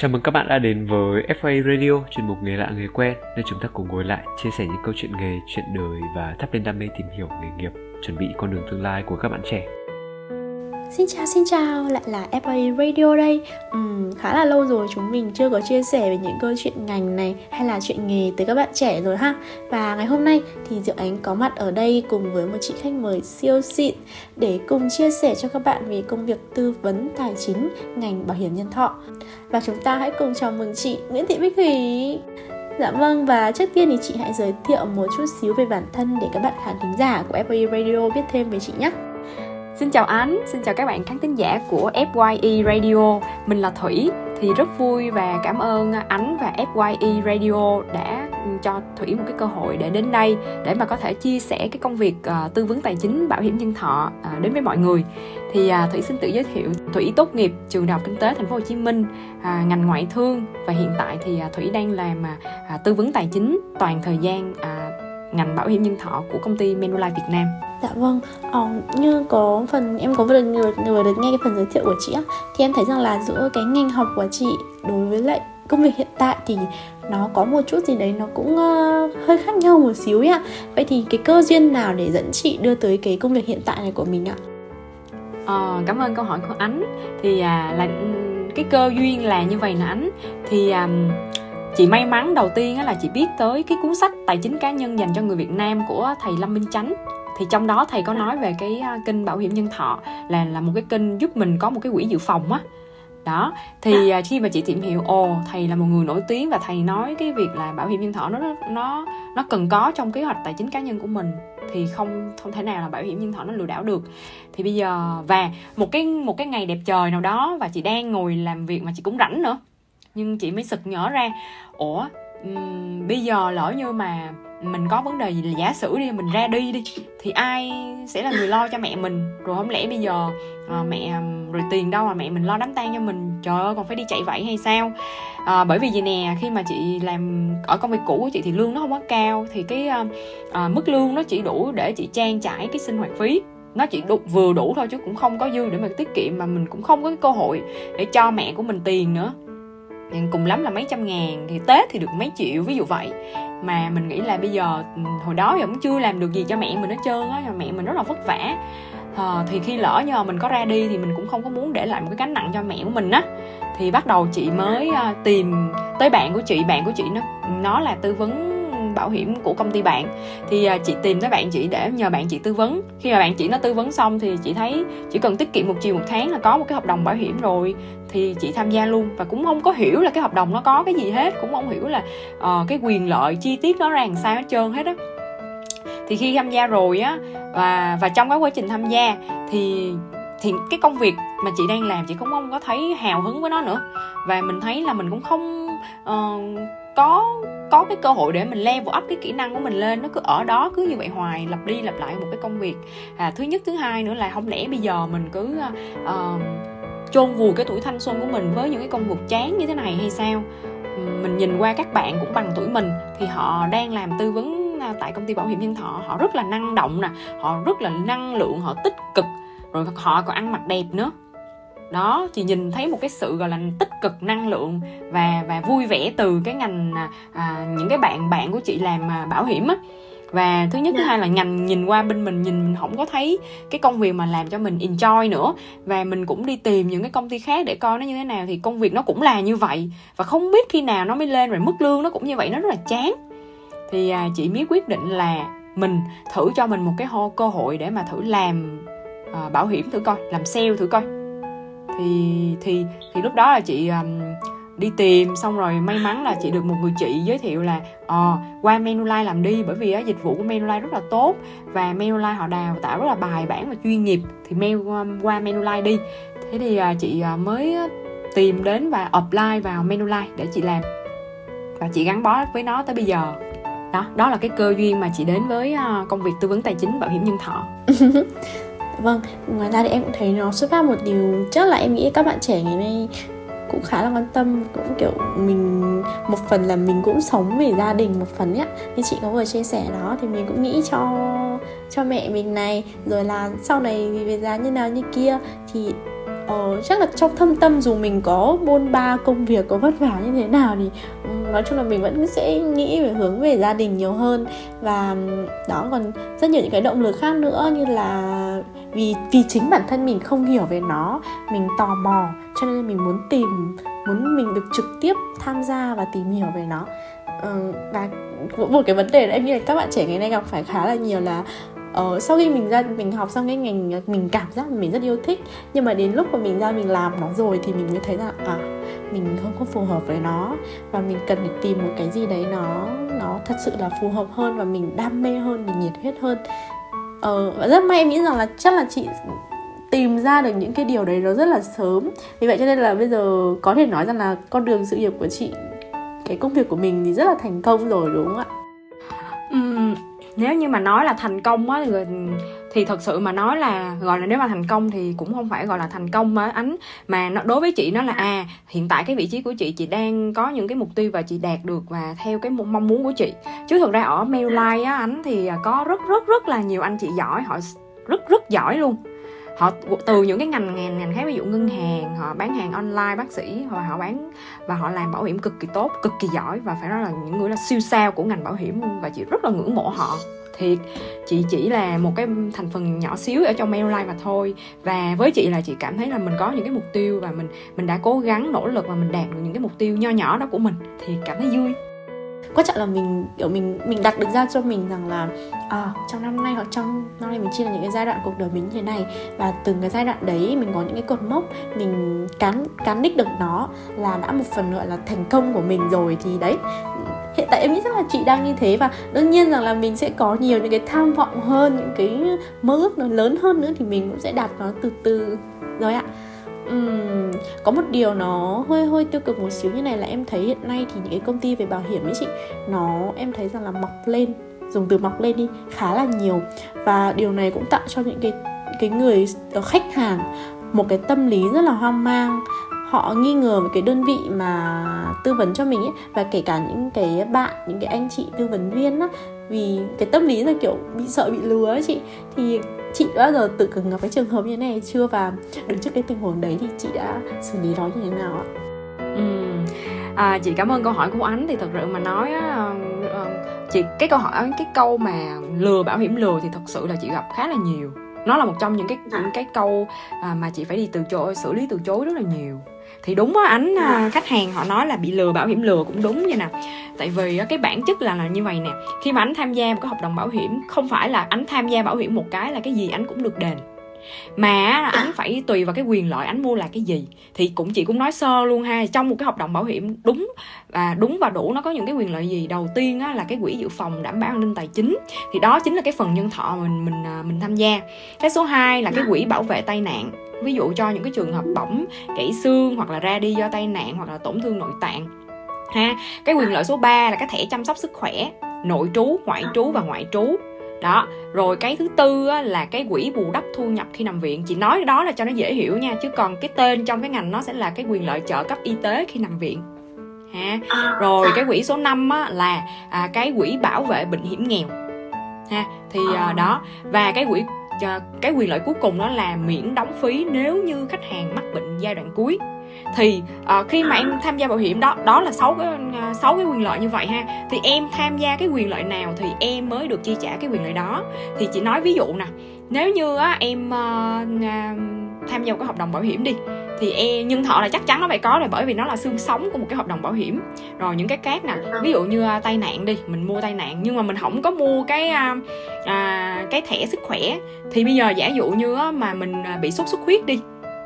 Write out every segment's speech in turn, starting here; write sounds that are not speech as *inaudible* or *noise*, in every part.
Chào mừng các bạn đã đến với FA Radio, chuyên mục nghề lạ nghề quen, nơi chúng ta cùng ngồi lại chia sẻ những câu chuyện nghề, chuyện đời và thắp lên đam mê tìm hiểu nghề nghiệp, chuẩn bị con đường tương lai của các bạn trẻ. Xin chào xin chào, lại là FA Radio đây. Uhm, Khá là lâu rồi chúng mình chưa có chia sẻ về những câu chuyện ngành này hay là chuyện nghề tới các bạn trẻ rồi ha. Và ngày hôm nay thì Diệu Ánh có mặt ở đây cùng với một chị khách mời siêu xịn Để cùng chia sẻ cho các bạn về công việc tư vấn tài chính ngành bảo hiểm nhân thọ. Và chúng ta hãy cùng chào mừng chị Nguyễn Thị Bích Thủy. Dạ vâng và trước tiên thì chị hãy giới thiệu một chút xíu về bản thân để các bạn khán thính giả của FA Radio biết thêm về chị nhé. Xin chào Ánh, xin chào các bạn khán thính giả của FYE Radio Mình là Thủy, thì rất vui và cảm ơn Ánh và FYE Radio đã ừ, cho Thủy một cái cơ hội để đến đây để mà có thể chia sẻ cái công việc uh, tư vấn tài chính bảo hiểm nhân thọ uh, đến với mọi người. Thì uh, Thủy xin tự giới thiệu Thủy tốt nghiệp trường Đại học Kinh tế Thành phố Hồ Chí Minh, uh, ngành ngoại thương và hiện tại thì uh, Thủy đang làm uh, tư vấn tài chính toàn thời gian uh, ngành bảo hiểm nhân thọ của công ty Manulife Việt Nam. Dạ vâng, ờ, như có phần em có vừa được, vừa được nghe cái phần giới thiệu của chị á Thì em thấy rằng là giữa cái ngành học của chị đối với lại công việc hiện tại thì nó có một chút gì đấy nó cũng uh, hơi khác nhau một xíu ạ. Vậy thì cái cơ duyên nào để dẫn chị đưa tới cái công việc hiện tại này của mình ạ? Ờ, cảm ơn câu hỏi của Ánh. Thì à, là ừ, cái cơ duyên là như vậy nè Ánh. Thì à, chị may mắn đầu tiên là chị biết tới cái cuốn sách tài chính cá nhân dành cho người Việt Nam của thầy Lâm Minh Chánh thì trong đó thầy có nói về cái à, kênh bảo hiểm nhân thọ là là một cái kênh giúp mình có một cái quỹ dự phòng á. Đó thì à, khi mà chị tìm hiểu ồ thầy là một người nổi tiếng và thầy nói cái việc là bảo hiểm nhân thọ nó nó nó cần có trong kế hoạch tài chính cá nhân của mình thì không không thể nào là bảo hiểm nhân thọ nó lừa đảo được. Thì bây giờ và một cái một cái ngày đẹp trời nào đó và chị đang ngồi làm việc mà chị cũng rảnh nữa nhưng chị mới sực nhớ ra ủa um, bây giờ lỡ như mà mình có vấn đề gì là giả sử đi mình ra đi đi thì ai sẽ là người lo cho mẹ mình? Rồi không lẽ bây giờ à, mẹ rồi tiền đâu mà mẹ mình lo đám tang cho mình? Trời ơi còn phải đi chạy vậy hay sao? À, bởi vì gì nè khi mà chị làm ở công việc cũ của chị thì lương nó không quá cao thì cái à, mức lương nó chỉ đủ để chị trang trải cái sinh hoạt phí. Nó chỉ đủ, vừa đủ thôi chứ cũng không có dư để mà tiết kiệm mà mình cũng không có cái cơ hội để cho mẹ của mình tiền nữa cùng lắm là mấy trăm ngàn thì tết thì được mấy triệu ví dụ vậy. Mà mình nghĩ là bây giờ ừ, hồi đó thì cũng chưa làm được gì cho mẹ mình hết trơn á mẹ mình rất là vất vả. À, thì khi lỡ nhờ mình có ra đi thì mình cũng không có muốn để lại một cái gánh nặng cho mẹ của mình á. Thì bắt đầu chị mới ờ, tìm tới bạn của chị bạn của chị nó nó là tư vấn bảo hiểm của công ty bạn. Thì à, chị tìm tới bạn chị để nhờ bạn chị tư vấn. Khi mà bạn chị nó tư vấn xong thì chị thấy chỉ cần tiết kiệm một triệu một tháng là có một cái hợp đồng bảo hiểm rồi thì chị tham gia luôn. Và cũng không có hiểu là cái hợp đồng nó có cái gì hết cũng không hiểu là uh, cái quyền lợi chi tiết nó ra làm sao hết trơn hết á. Thì khi tham gia rồi á và và trong cái quá trình tham gia thì thì cái công việc mà chị đang làm chị cũng không có thấy hào hứng với nó nữa. Và mình thấy là mình cũng không uh, có có cái cơ hội để mình level up cái kỹ năng của mình lên nó cứ ở đó cứ như vậy hoài lặp đi lặp lại một cái công việc. À, thứ nhất thứ hai nữa là không lẽ bây giờ mình cứ uh, chôn vùi cái tuổi thanh xuân của mình với những cái công việc chán như thế này hay sao? Mình nhìn qua các bạn cũng bằng tuổi mình thì họ đang làm tư vấn à, tại công ty bảo hiểm nhân thọ. Họ rất là năng động nè họ rất là năng lượng họ tích cực. Rồi họ còn ăn mặc đẹp nữa đó chị nhìn thấy một cái sự gọi là tích cực năng lượng và và vui vẻ từ cái ngành à, à, những cái bạn bạn của chị làm à, bảo hiểm á. Và thứ nhất thứ dạ. hai là ngành nhìn qua bên mình nhìn mình không có thấy cái công việc mà làm cho mình enjoy nữa. Và mình cũng đi tìm những cái công ty khác để coi nó như thế nào thì công việc nó cũng là như vậy. Và không biết khi nào nó mới lên rồi mức lương nó cũng như vậy nó rất là chán. Thì à, chị mới quyết định là mình thử cho mình một cái cơ hội để mà thử làm à, bảo hiểm thử coi làm sale thử coi thì thì thì lúc đó là chị um, đi tìm xong rồi may mắn là chị được một người chị giới thiệu là à, qua Manulife làm đi bởi vì á dịch vụ của Manulife rất là tốt và Manulife họ đào tạo rất là bài bản và chuyên nghiệp thì mail qua Manulife đi. Thế thì à, chị à, mới tìm đến và apply vào Manulife để chị làm và chị gắn bó với nó tới bây giờ. Đó đó là cái cơ duyên mà chị đến với à, công việc tư vấn tài chính bảo hiểm nhân thọ. *laughs* vâng ngoài ra thì em cũng thấy nó xuất phát một điều chắc là em nghĩ các bạn trẻ ngày nay cũng khá là quan tâm, cũng kiểu mình, một phần là mình cũng sống vì gia đình một phần nhá. Như chị có vừa chia sẻ đó, thì mình cũng nghĩ cho cho mẹ mình này, rồi là sau này vì về giá như nào như kia, thì uh, chắc là trong thâm tâm dù mình có bôn ba công việc có vất vả như thế nào thì ừ, nói chung là mình vẫn sẽ nghĩ về hướng về gia đình nhiều hơn. Và ừ, đó còn rất nhiều những cái động lực khác nữa như là vì vì chính bản thân mình không hiểu về nó mình tò mò cho nên mình muốn tìm muốn mình được trực tiếp tham gia và tìm hiểu về nó. Uh, và một cái vấn đề đấy em nghĩ là các bạn trẻ ngày nay gặp phải khá là nhiều là uh, sau khi mình ra mình học xong cái ngành mình cảm giác mình rất yêu thích nhưng mà đến lúc mà mình ra mình làm nó rồi thì mình mới thấy rằng à mình không có phù hợp với nó. Và mình cần phải tìm một cái gì đấy nó nó thật sự là phù hợp hơn và mình đam mê hơn mình nhiệt huyết hơn. Ờ, và rất may em nghĩ rằng là chắc là chị tìm ra được những cái điều đấy nó rất là sớm. Vì vậy cho nên là bây giờ có thể nói rằng là con đường sự nghiệp của chị cái công việc của mình thì rất là thành công rồi đúng không ạ? Uhm, nếu như mà nói là thành công á thì thì thật sự mà nói là, gọi là nếu mà thành công thì cũng không phải gọi là thành công á ánh, mà nó, đối với chị nó là à hiện tại cái vị trí của chị chị đang có những cái mục tiêu và chị đạt được và theo cái mong muốn của chị. Chứ thực ra ở Mailline á, ánh thì có rất rất rất là nhiều anh chị giỏi, họ rất rất giỏi luôn họ từ những cái ngành ngành ngành khác, ví dụ ngân hàng, họ bán hàng online, bác sĩ hoặc họ bán và họ làm bảo hiểm cực kỳ tốt, cực kỳ giỏi và phải nói là những người là siêu sao của ngành bảo hiểm luôn và chị rất là ngưỡng mộ họ. Thiệt, chị chỉ là một cái thành phần nhỏ xíu ở trong Mailline mà thôi và với chị là chị cảm thấy là mình có những cái mục tiêu và mình mình đã cố gắng, nỗ lực và mình đạt được những cái mục tiêu nho nhỏ đó của mình. Thì cảm thấy vui quan trọng là mình kiểu mình mình đặt được ra cho mình rằng là à, trong năm nay hoặc trong năm nay mình chia là những cái giai đoạn cuộc đời mình như thế này. Và từng cái giai đoạn đấy mình có những cái cột mốc mình cán cán đích được nó là đã một phần gọi là thành công của mình rồi thì đấy. Hiện tại em nghĩ chắc là chị đang như thế và đương nhiên rằng là mình sẽ có nhiều những cái tham vọng hơn những cái mơ ước nó lớn hơn nữa thì mình cũng sẽ đạt nó từ từ. Rồi ạ um, có một điều nó hơi hơi tiêu cực một xíu như này là em thấy hiện nay thì những cái công ty về bảo hiểm ấy chị nó em thấy rằng là mọc lên dùng từ mọc lên đi khá là nhiều. Và điều này cũng tạo cho những cái cái người ờ, khách hàng một cái tâm lý rất là hoang mang. Họ nghi ngờ về cái đơn vị mà tư vấn cho mình ấy và kể cả những cái bạn những cái anh chị tư vấn viên á vì cái tâm lý là kiểu bị sợ bị lừa ấy chị. Thì chị đã bao giờ tự cần gặp cái trường hợp như thế này chưa và đứng trước cái tình huống đấy thì chị đã xử lý nó như thế nào ạ? Ừ. À, chị cảm ơn câu hỏi của anh thì thật sự mà nói á, chị cái câu hỏi cái câu mà lừa bảo hiểm lừa thì thật sự là chị gặp khá là nhiều nó là một trong những cái những cái câu à, mà chị phải đi từ chối xử lý từ chối rất là nhiều thì đúng á ánh à, khách hàng họ nói là bị lừa bảo hiểm lừa cũng đúng như nè. Tại vì cái bản chất là là như vậy nè. Khi mà anh tham gia một cái hợp đồng bảo hiểm không phải là anh tham gia bảo hiểm một cái là cái gì anh cũng được đền mà anh phải tùy vào cái quyền lợi anh mua là cái gì. Thì cũng chị cũng nói sơ luôn ha trong một cái hợp đồng bảo hiểm đúng và đúng và đủ nó có những cái quyền lợi gì đầu tiên á, là cái quỹ dự phòng đảm bảo an ninh tài chính. Thì đó chính là cái phần nhân thọ mình mình à, mình tham gia. Cái số 2 là cái quỹ bảo vệ tai nạn. Ví dụ cho những cái trường hợp bỏng gãy xương hoặc là ra đi do tai nạn hoặc là tổn thương nội tạng ha. Cái quyền lợi số 3 là cái thẻ chăm sóc sức khỏe nội trú ngoại trú và ngoại trú đó rồi cái thứ tư á, là cái quỹ bù đắp thu nhập khi nằm viện. Chị nói đó là cho nó dễ hiểu nha chứ còn cái tên trong cái ngành nó sẽ là cái quyền lợi trợ cấp y tế khi nằm viện. Ha à, rồi cái quỹ số 5 á, là à, cái quỹ bảo vệ bệnh hiểm nghèo. Ha thì à, đó và cái quỹ cái quyền lợi cuối cùng đó là miễn đóng phí nếu như khách hàng mắc bệnh giai đoạn cuối thì uh, khi mà em tham gia bảo hiểm đó đó là sáu cái ờ, sáu cái quyền lợi như vậy ha. Thì em tham gia cái quyền lợi nào thì em mới được chi trả cái quyền lợi đó. Thì chị nói ví dụ nè nếu như á, em uh, tham gia một cái hợp đồng bảo hiểm đi thì e nhân thọ là chắc chắn nó phải có rồi bởi vì nó là xương sống của một cái hợp đồng bảo hiểm. Rồi những cái khác nè ví dụ như uh, tai nạn đi mình mua tai nạn nhưng mà mình không có mua cái uh, uh, cái thẻ sức khỏe. Thì bây giờ giả dụ như uh, mà mình uh, bị sốt xuất huyết đi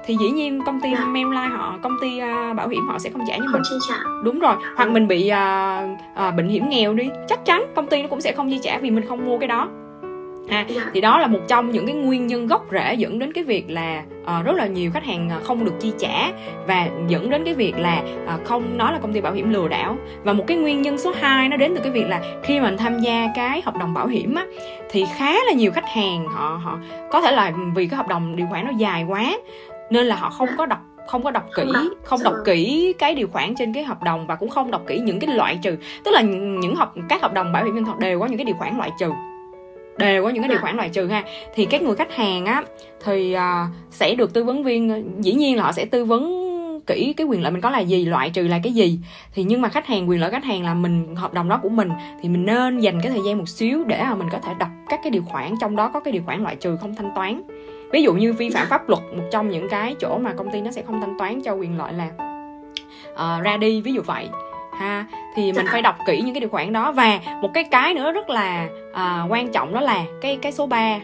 thì dĩ nhiên công ty dạ. Mailline họ công ty uh, bảo hiểm họ sẽ không trả như mình. chi trả. Đúng rồi hoặc mình bị uh, uh, bệnh hiểm nghèo đi chắc chắn công ty nó cũng sẽ không chi trả vì mình không mua cái đó. Ha dạ. thì đó là một trong những cái nguyên nhân gốc rễ dẫn đến cái việc là uh, rất là nhiều khách hàng không được chi trả và dẫn đến cái việc là uh, không nói là công ty bảo hiểm lừa đảo. Và một cái nguyên nhân số 2 nó đến từ cái việc là khi mình tham gia cái hợp đồng bảo hiểm á thì khá là nhiều khách hàng họ họ có thể là vì cái hợp đồng điều khoản nó dài quá nên là họ không có đọc không có đọc kỹ không đọc kỹ cái điều khoản trên cái hợp đồng và cũng không đọc kỹ những cái loại trừ. Tức là những hợp các hợp đồng bảo hiểm nhân thọ đều có những cái điều khoản loại trừ. Đều có những cái điều Dạ. khoản loại trừ ha. Thì các người khách hàng á thì à, sẽ được tư vấn viên dĩ nhiên là họ sẽ tư vấn kỹ cái quyền lợi mình có là gì loại trừ là cái gì. Thì nhưng mà khách hàng quyền lợi khách hàng là mình hợp đồng đó của mình thì mình nên dành cái thời gian một xíu để mà mình có thể đọc các cái điều khoản trong đó có cái điều khoản loại trừ không thanh toán ví dụ như vi phạm pháp luật một trong những cái chỗ mà công ty nó sẽ không thanh toán cho quyền lợi là ờ, ra đi ví dụ vậy. Ha thì mình phải đọc kỹ những cái điều khoản đó. Và một cái cái nữa rất là à, quan trọng đó là cái cái số 3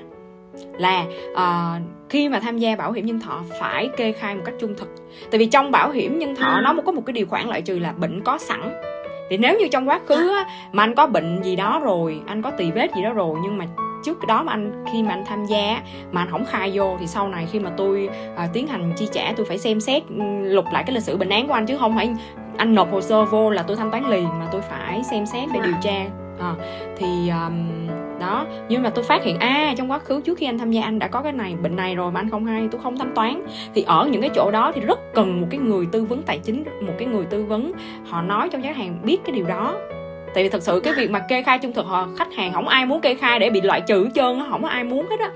là à, khi mà tham gia bảo hiểm nhân thọ phải kê khai một cách trung thực. Tại vì trong bảo hiểm nhân thọ nó có một cái điều khoản loại trừ là bệnh có sẵn. Thì nếu như trong quá khứ á, mà anh có bệnh gì đó rồi anh có tỳ vết gì đó rồi nhưng mà trước đó mà anh khi mà anh tham gia mà anh không khai vô thì sau này khi mà tôi à, tiến hành chi trả tôi phải xem xét ừ, lục lại cái lịch sử bệnh án của anh chứ không phải anh nộp hồ sơ vô là tôi thanh toán liền mà tôi phải xem xét để điều tra. À, thì um, đó nhưng mà tôi phát hiện à trong quá khứ trước khi anh tham gia anh đã có cái này bệnh này rồi mà anh không hay tôi không thanh toán. Thì ở những cái chỗ đó thì rất cần một cái người tư vấn tài chính một cái người tư vấn họ nói cho khách hàng biết cái điều đó tại vì thật sự cái việc mà kê khai trung thực họ khách hàng không ai muốn kê khai để bị loại trừ hết trơn không có ai muốn hết á.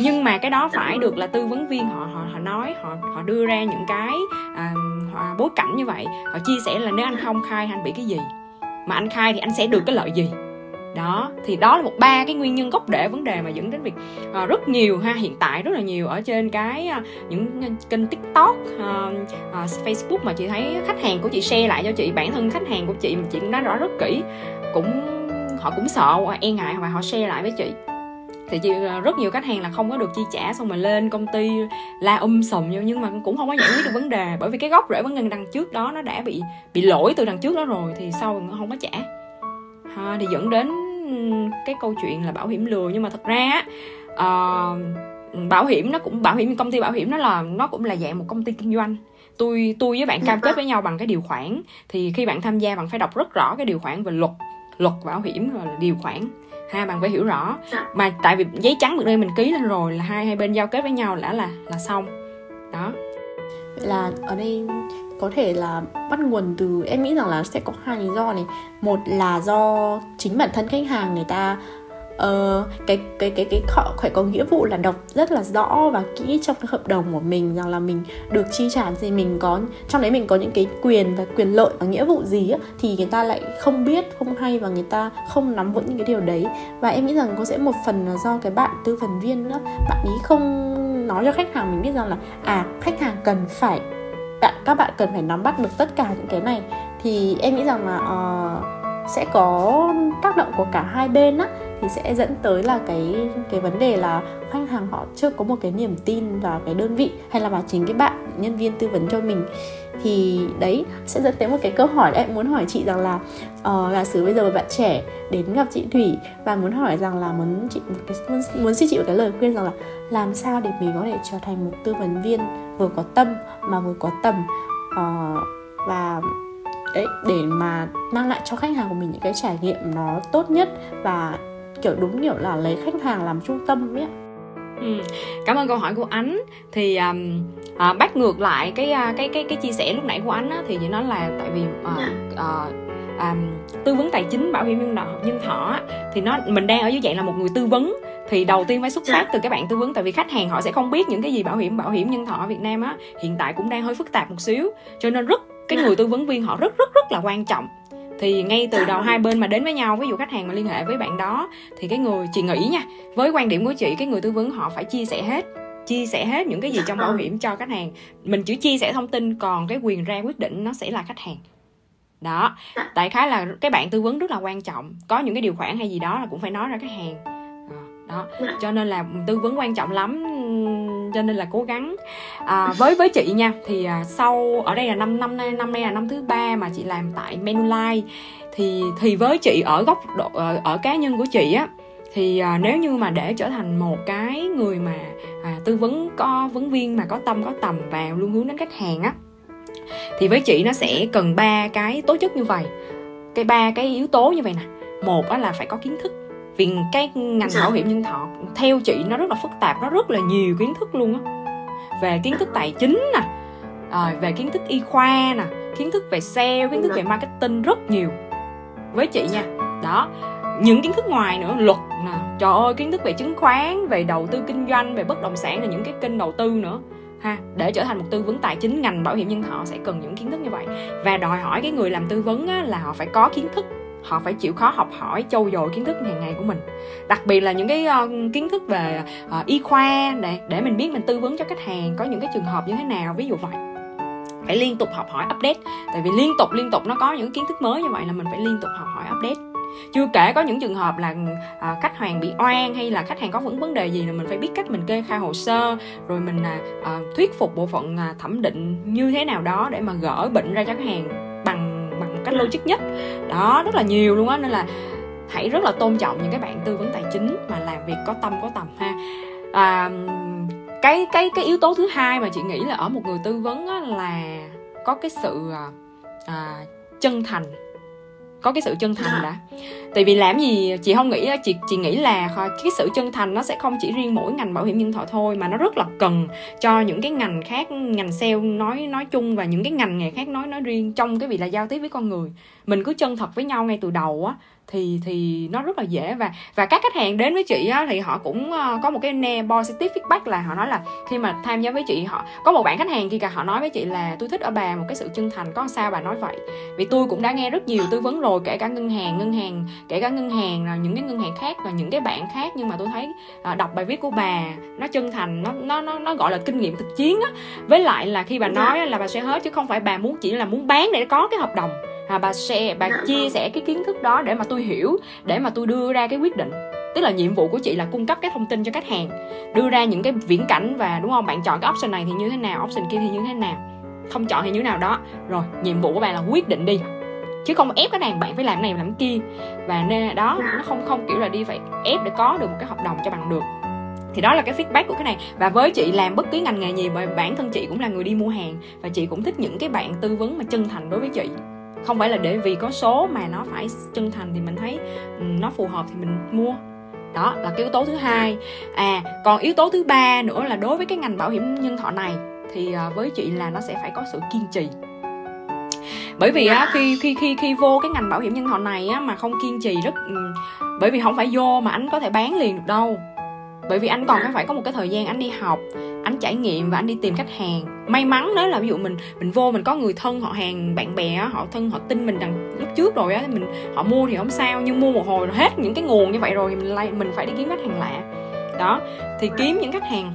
Nhưng mà cái đó phải được là tư vấn viên họ họ họ nói họ họ đưa ra những cái à, họ- bối cảnh như vậy. Họ chia sẻ là nếu anh không khai anh bị cái gì? Mà anh khai thì anh sẽ được cái lợi gì? Đó thì đó là một ba cái nguyên nhân gốc rễ vấn đề mà dẫn đến việc à, rất nhiều ha hiện tại rất là nhiều ở trên cái ờ, những kênh tiktok à, à, facebook mà chị thấy khách hàng của chị share lại cho chị bản thân khách hàng của chị mà chị cũng nói rõ rất kỹ cũng họ cũng sợ e ngại và họ share lại với chị. Thì chị rất nhiều khách hàng là không có được chi trả xong rồi lên công ty la um sùm vô nhưng mà cũng không có giải quyết được vấn đề bởi vì cái gốc rễ vấn đề đằng trước đó nó đã bị bị lỗi từ đằng trước đó rồi thì sau không có trả. Ha, thì dẫn đến cái câu chuyện là bảo hiểm lừa nhưng mà thật ra ờ, bảo hiểm nó cũng bảo hiểm công ty bảo hiểm nó là nó cũng là dạng một công ty kinh doanh. Tôi tôi với bạn cam kết với nhau bằng cái điều khoản. Thì khi bạn tham gia bạn phải đọc rất rõ cái điều khoản về luật luật bảo hiểm rồi là điều khoản. Ha bạn phải hiểu rõ. Mà tại vì giấy trắng được đây mình ký lên rồi là hai hai bên giao kết với nhau đã là là xong. Đó. Vậy là ở đây có thể là bắt nguồn từ em nghĩ rằng là sẽ có hai lý do này. Một là do chính bản thân khách hàng người ta uh, cái cái cái cái họ phải có nghĩa vụ là đọc rất là rõ và kỹ trong cái hợp đồng của mình rằng là mình được chi trả gì mình có trong đấy mình có những cái quyền và quyền lợi và nghĩa vụ gì á, thì người ta lại không biết không hay và người ta không nắm vững những cái điều đấy. Và em nghĩ rằng có sẽ một phần là do cái bạn tư vấn viên nữa bạn ý không nói cho khách hàng mình biết rằng là à khách hàng cần phải bạn các bạn cần phải nắm bắt được tất cả những cái này. Thì em nghĩ rằng là uh, sẽ có tác động của cả hai bên á thì sẽ dẫn tới là cái cái vấn đề là khách hàng họ chưa có một cái niềm tin vào cái đơn vị hay là vào chính cái bạn nhân viên tư vấn cho mình thì đấy sẽ dẫn tới một cái câu hỏi em muốn hỏi chị rằng là uh, giả sử bây giờ một bạn trẻ đến gặp chị Thủy và muốn hỏi rằng là muốn chị một cái, muốn, muốn xin chị một cái lời khuyên rằng là làm sao để mình có thể trở thành một tư vấn viên vừa có tâm mà vừa có tầm uh, và đấy để mà mang lại cho khách hàng của mình những cái trải nghiệm nó tốt nhất và kiểu đúng kiểu là lấy khách hàng làm trung tâm ấy ạ. Ừ. Cảm ơn câu hỏi của Ánh. Thì um, à, bắt ngược lại cái à, cái cái cái chia sẻ lúc nãy của Ánh á, thì chị nói là tại vì à, à, à, tư vấn tài chính bảo hiểm nhân thọ nhân thọ thì nó mình đang ở dưới dạng là một người tư vấn thì đầu tiên phải xuất phát từ các bạn tư vấn tại vì khách hàng họ sẽ không biết những cái gì bảo hiểm bảo hiểm nhân thọ ở Việt Nam á hiện tại cũng đang hơi phức tạp một xíu cho nên rất cái người tư vấn viên họ rất rất rất là quan trọng thì ngay từ đầu hai bên mà đến với nhau, ví dụ khách hàng mà liên hệ với bạn đó, thì cái người, chị nghĩ nha, với quan điểm của chị, cái người tư vấn họ phải chia sẻ hết, chia sẻ hết những cái gì trong bảo hiểm cho khách hàng. Mình chỉ chia sẻ thông tin, còn cái quyền ra quyết định nó sẽ là khách hàng. Đó tại khái là cái bạn tư vấn rất là quan trọng. Có những cái điều khoản hay gì đó là cũng phải nói ra khách hàng. Ờ, đó, cho nên là tư vấn quan trọng lắm cho nên là cố gắng. À, với với chị nha thì à, sau ở đây là năm năm nay năm nay là năm thứ ba mà chị làm tại Manulife. Thì thì với chị ở góc độ ở, ở cá nhân của chị á thì à, nếu như mà để trở thành một cái người mà à, tư vấn có vấn viên mà có tâm có tầm và luôn hướng đến khách hàng á thì với chị nó sẽ cần ba cái tố chất như vậy. Cái ba cái yếu tố như vậy nè. Một á là phải có kiến thức vì cái ngành bảo hiểm nhân thọ theo chị nó rất là phức tạp nó rất là nhiều kiến thức luôn á. Về kiến thức tài chính nè à, về kiến thức y khoa nè kiến thức về sale kiến thức về marketing rất nhiều. Với chị nha đó những kiến thức ngoài nữa luật nè trời ơi kiến thức về chứng khoán về đầu tư kinh doanh về bất động sản là những cái kênh đầu tư nữa. Ha để trở thành một tư vấn tài chính ngành bảo hiểm nhân thọ sẽ cần những kiến thức như vậy. Và đòi hỏi cái người làm tư vấn á, là họ phải có kiến thức họ phải chịu khó học hỏi trau dồi kiến thức hàng ngày của mình. Đặc biệt là những cái uh, kiến thức về uh, y khoa để để mình biết mình tư vấn cho khách hàng có những cái trường hợp như thế nào ví dụ vậy. Phải liên tục học hỏi update. Tại vì liên tục liên tục nó có những kiến thức mới như vậy là mình phải liên tục học hỏi update. Chưa kể có những trường hợp là à, khách hàng bị oan hay là khách hàng có vấn vấn đề gì là mình phải biết cách mình kê khai hồ sơ rồi mình à, à, thuyết phục bộ phận à, thẩm định như thế nào đó để mà gỡ bệnh ra cho khách hàng một cách logic nhất. Đó rất là nhiều luôn á nên là hãy rất là tôn trọng những cái bạn tư vấn tài chính mà làm việc có tâm có tầm ha. À, cái cái cái yếu tố thứ hai mà chị nghĩ là ở một người tư vấn á, là có cái sự à, à chân thành có cái sự chân thành đã. Tại vì làm gì, chị không nghĩ chị chị nghĩ là cái sự chân thành nó sẽ không chỉ riêng mỗi ngành bảo hiểm nhân thọ thôi, mà nó rất là cần cho những cái ngành khác, ngành sale nói nói chung và những cái ngành nghề khác nói nói riêng trong cái việc là giao tiếp với con người. Mình cứ chân thật với nhau ngay từ đầu á thì thì nó rất là dễ. Và và các khách hàng đến với chị á, thì họ cũng uh, có một cái positive feedback là họ nói là khi mà tham gia với chị họ có một bạn khách hàng kia cả họ nói với chị là tôi thích ở bà một cái sự chân thành có sao bà nói vậy? Vì tôi cũng đã nghe rất nhiều tư vấn rồi kể cả ngân hàng ngân hàng kể cả ngân hàng là những cái ngân hàng khác và những cái bạn khác. Nhưng mà tôi thấy uh, đọc bài viết của bà nó chân thành nó nó nó nó gọi là kinh nghiệm thực chiến á. Với lại là khi bà nói là bà sẽ hết chứ không phải bà muốn chỉ là muốn bán để có cái hợp đồng à, bà share bà chia sẻ cái kiến thức đó để mà tôi hiểu để mà tôi đưa ra cái quyết định. Tức là nhiệm vụ của chị là cung cấp cái thông tin cho khách hàng đưa ra những cái viễn cảnh và đúng không bạn chọn cái option này thì như thế nào option kia thì như thế nào không chọn thì như thế nào đó. Rồi nhiệm vụ của bạn là quyết định đi. Chứ không ép cái này bạn phải làm này làm kia. Và nên đó nó không không kiểu là đi phải ép để có được một cái hợp đồng cho bằng được. Thì đó là cái feedback của cái này. Và với chị làm bất cứ ngành nghề gì bởi bản thân chị cũng là người đi mua hàng và chị cũng thích những cái bạn tư vấn mà chân thành đối với chị không phải là để vì có số mà nó phải chân thành thì mình thấy ừ, nó phù hợp thì mình mua. Đó, là cái yếu tố thứ hai. À còn yếu tố thứ ba nữa là đối với cái ngành bảo hiểm nhân thọ này thì à, với chị là nó sẽ phải có sự kiên trì. Bởi vì á, khi khi khi khi vô cái ngành bảo hiểm nhân thọ này á mà không kiên trì rất ừ, bởi vì không phải vô mà anh có thể bán liền được đâu bởi vì anh còn phải có một cái thời gian anh đi học anh trải nghiệm và anh đi tìm khách hàng. May mắn đó là ví dụ mình mình vô mình có người thân họ hàng bạn bè họ thân họ tin mình đằng lúc trước rồi á mình họ mua thì không sao nhưng mua một hồi rồi hết những cái nguồn như vậy rồi thì mình mình phải đi kiếm khách hàng lạ. Đó thì kiếm những khách hàng.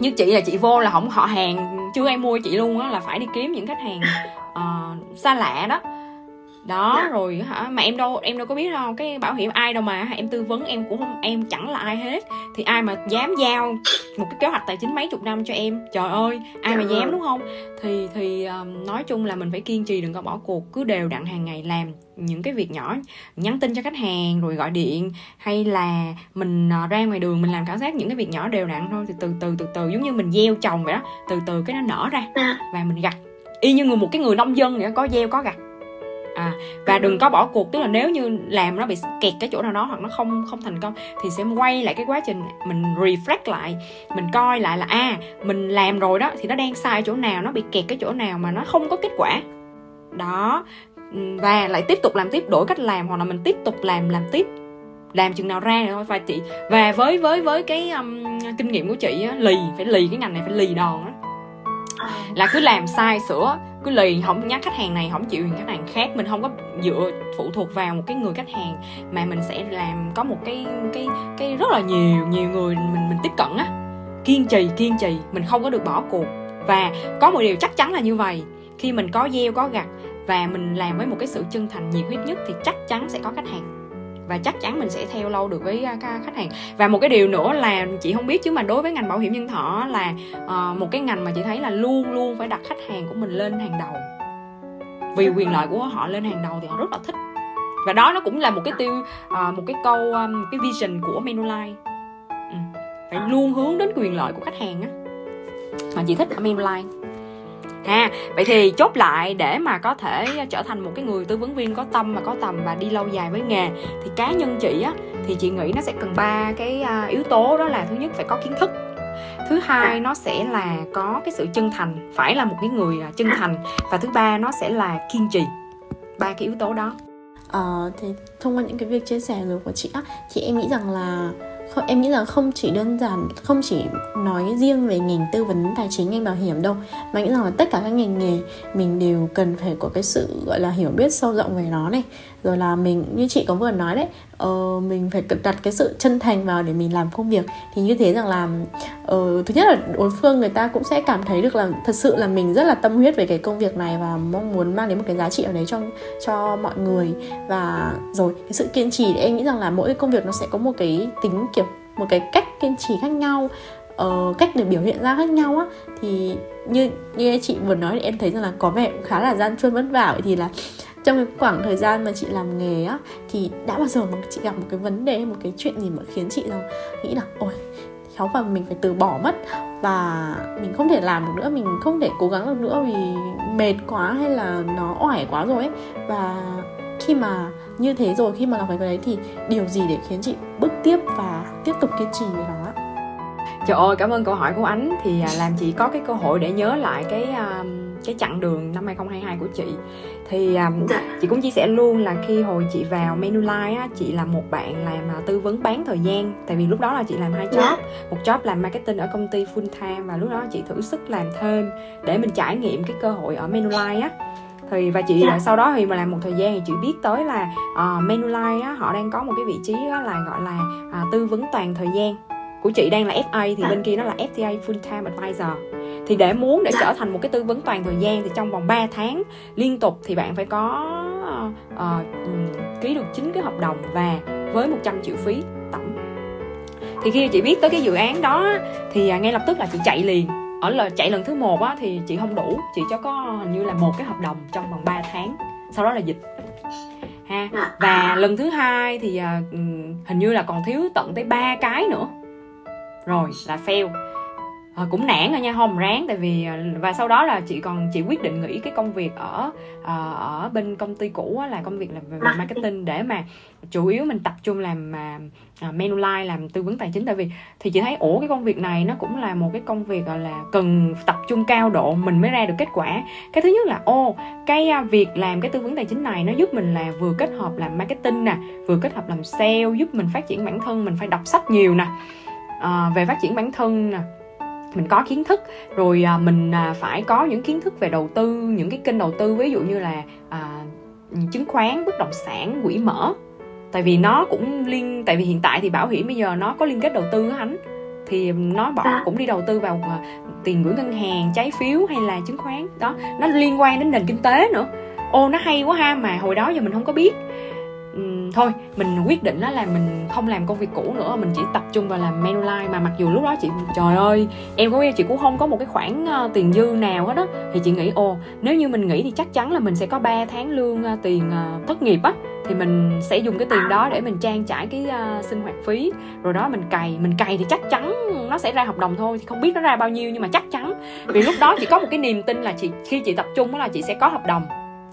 Như chị là chị vô là không họ hàng chưa ai mua chị luôn á là phải đi kiếm những khách hàng uh, xa lạ đó đó dạ. rồi hả mà em đâu em đâu có biết đâu cái bảo hiểm ai đâu mà em tư vấn em cũng không em chẳng là ai hết thì ai mà dám giao một cái kế hoạch tài chính mấy chục năm cho em trời ơi ai mà dạ dám vâng. đúng không thì thì um, nói chung là mình phải kiên trì đừng có bỏ cuộc cứ đều đặn hàng ngày làm những cái việc nhỏ nhắn tin cho khách hàng rồi gọi điện hay là mình uh, ra ngoài đường mình làm khảo sát những cái việc nhỏ đều đặn thôi thì từ từ từ từ giống như mình gieo trồng vậy đó từ từ cái nó nở ra dạ. và mình gặt y như người một cái người nông dân vậy có gieo có gặt à và đừng có bỏ cuộc tức là nếu như làm nó bị kẹt cái chỗ nào đó hoặc nó không không thành công thì sẽ quay lại cái quá trình mình reflect lại mình coi lại là à mình làm rồi đó thì nó đang sai chỗ nào nó bị kẹt cái chỗ nào mà nó không có kết quả. Đó và lại tiếp tục làm tiếp đổi cách làm hoặc là mình tiếp tục làm làm tiếp làm chừng nào ra thôi. Và chị và với với với cái um, kinh nghiệm của chị á, lì phải lì cái ngành này phải lì đòn á. Là cứ làm sai sửa cứ lì, không nhắc khách hàng này, không chịu khách hàng khác. Mình không có dựa phụ thuộc vào một cái người khách hàng, mà mình sẽ làm có một cái cái cái rất là nhiều nhiều người mình mình tiếp cận á. Kiên trì kiên trì, mình không có được bỏ cuộc. Và có một điều chắc chắn là như vậy. Khi mình có gieo, có gặt và mình làm với một cái sự chân thành nhiệt huyết nhất thì chắc chắn sẽ có khách hàng và chắc chắn mình sẽ theo lâu được với à, các khách hàng. Và một cái điều nữa là chị không biết chứ mà đối với ngành bảo hiểm nhân thọ là uh, một cái ngành mà chị thấy là luôn luôn phải đặt khách hàng của mình lên hàng đầu. Vì quyền lợi của họ lên hàng đầu thì họ rất là thích. Và đó nó cũng là một cái tiêu uh, một cái câu um, một cái vision của Manulife. Ừ. phải luôn hướng đến quyền lợi của khách hàng á. Mà chị thích ở Manulife ha. Vậy thì chốt lại để mà có thể trở thành một cái người tư vấn viên có tâm và có tầm và đi lâu dài với nghề thì cá nhân chị á thì chị nghĩ nó sẽ cần ba cái à, yếu tố. Đó là thứ nhất phải có kiến thức. Thứ hai nó sẽ là có cái sự chân thành phải là một cái người à, chân thành. Và thứ ba nó sẽ là kiên trì. Ba cái yếu tố đó. Ờ, thì thông qua những cái việc chia sẻ rồi của chị á thì em nghĩ rằng là không, em nghĩ rằng không chỉ đơn giản không chỉ nói riêng về ngành tư vấn tài chính ngành bảo hiểm đâu mà nghĩ rằng là tất cả các ngành nghề mình đều cần phải có cái sự gọi là hiểu biết sâu rộng về nó này rồi là mình như chị có vừa nói đấy uh, mình phải đặt cái sự chân thành vào để mình làm công việc. Thì như thế rằng là uh, thứ nhất là đối phương người ta cũng sẽ cảm thấy được là thật sự là mình rất là tâm huyết về cái công việc này và mong muốn mang đến một cái giá trị ở đấy cho cho mọi người. Và rồi cái sự kiên trì thì em nghĩ rằng là mỗi công việc nó sẽ có một cái tính kiểu một cái cách kiên trì khác nhau uh, cách để biểu hiện ra khác nhau á. Thì như như chị vừa nói thì em thấy rằng là có vẻ khá là gian truân vất vả. Vậy thì là trong cái khoảng thời gian mà chị làm nghề á thì đã bao giờ mà chị gặp một cái vấn đề một cái chuyện gì mà khiến chị rằng nghĩ là ôi khéo và mình phải từ bỏ mất và mình không thể làm được nữa mình không thể cố gắng được nữa vì mệt quá hay là nó oải quá rồi ấy. Và khi mà như thế rồi khi mà gặp cái đấy thì điều gì để khiến chị bước tiếp và tiếp tục kiên trì với nó Trời ơi, cảm ơn câu hỏi của Ánh thì à, làm chị có cái cơ hội để nhớ lại cái um, cái chặng đường năm 2022 của chị. Thì um, chị cũng chia sẻ luôn là khi hồi chị vào Manulife á, chị là một bạn làm uh, tư vấn bán thời gian. Tại vì lúc đó là chị làm hai job, một job làm marketing ở công ty full time và lúc đó chị thử sức làm thêm để mình trải nghiệm cái cơ hội ở Manulife á thì và chị yeah. Dạ. sau đó thì mà làm một thời gian thì chị biết tới là uh, Manulife á, họ đang có một cái vị trí đó là gọi là uh, tư vấn toàn thời gian của chị đang là FA thì dạ. bên kia nó là FTA Full Time Advisor. Thì để muốn để dạ. trở thành một cái tư vấn toàn thời gian thì trong vòng 3 tháng liên tục thì bạn phải có uh, ký được chín cái hợp đồng và với 100 triệu phí tổng. Thì khi chị biết tới cái dự án đó thì ngay lập tức là chị chạy liền. Ở là chạy lần thứ một á thì chị không đủ chị cho có hình như là một cái hợp đồng trong vòng 3 tháng. Sau đó là dịch. Ha và lần thứ hai thì uh, hình như là còn thiếu tận tới ba cái nữa rồi là fail. À, cũng nản rồi nha không ráng tại vì ờ, và sau đó là chị còn chị quyết định nghỉ cái công việc ở ở, ở bên công ty cũ là công việc là về, marketing. để mà chủ yếu mình tập trung làm mà uh, Manulife làm tư vấn tài chính. Tại vì thì chị thấy ủa cái công việc này nó cũng là một cái công việc gọi là cần tập trung cao độ mình mới ra được kết quả. Cái thứ nhất là ô cái uh, việc làm cái tư vấn tài chính này nó giúp mình là vừa kết hợp làm marketing nè vừa kết hợp làm sale giúp mình phát triển bản thân mình phải đọc sách nhiều nè à, về phát triển bản thân nè. Mình có kiến thức rồi à, mình à, phải có những kiến thức về đầu tư những cái kênh đầu tư ví dụ như là à, chứng khoán bất động sản quỹ mở. Tại vì nó cũng liên tại vì hiện tại thì bảo hiểm bây giờ nó có liên kết đầu tư á anh thì nó bỏ dạ. cũng đi đầu tư vào à, tiền gửi ngân hàng trái phiếu hay là chứng khoán. Đó nó liên quan đến nền kinh tế nữa. Ô nó hay quá ha mà hồi đó giờ mình không có biết Ừ, thôi mình quyết định đó là mình không làm công việc cũ nữa mình chỉ tập trung vào làm Manulife mà mặc dù lúc đó chị trời ơi em có chị cũng không có một cái khoản uh, tiền dư nào hết đó thì chị nghĩ ồ nếu như mình nghĩ thì chắc chắn là mình sẽ có 3 tháng lương uh, tiền uh, thất nghiệp á. Thì mình sẽ dùng cái tiền đó để mình trang trải cái uh, sinh hoạt phí. Rồi đó mình cày mình cày thì chắc chắn nó sẽ ra hợp đồng thôi thì không biết nó ra bao nhiêu nhưng mà chắc chắn. Vì lúc đó chỉ có một cái niềm tin là chị khi chị tập trung đó là chị sẽ có hợp đồng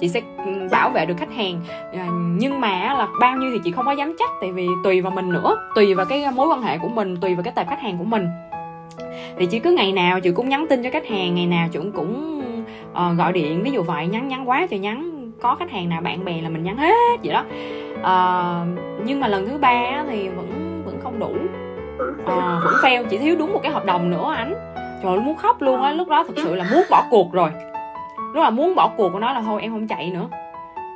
chị sẽ ừ, bảo vệ được khách hàng. À, nhưng mà là bao nhiêu thì chị không có dám chắc tại vì tùy vào mình nữa tùy vào cái mối quan hệ của mình tùy vào cái tệp khách hàng của mình. Thì chị cứ ngày nào chị cũng nhắn tin cho khách hàng ngày nào chị cũng cũng uh, gọi điện ví dụ vậy nhắn nhắn quá thì nhắn có khách hàng nào bạn bè là mình nhắn hết vậy đó. Uh, nhưng mà lần thứ ba thì vẫn vẫn không đủ. Uh, vẫn fail chỉ thiếu đúng một cái hợp đồng nữa anh trời muốn khóc luôn á lúc đó thực sự là muốn bỏ cuộc rồi lúc là muốn bỏ cuộc của nó là thôi em không chạy nữa.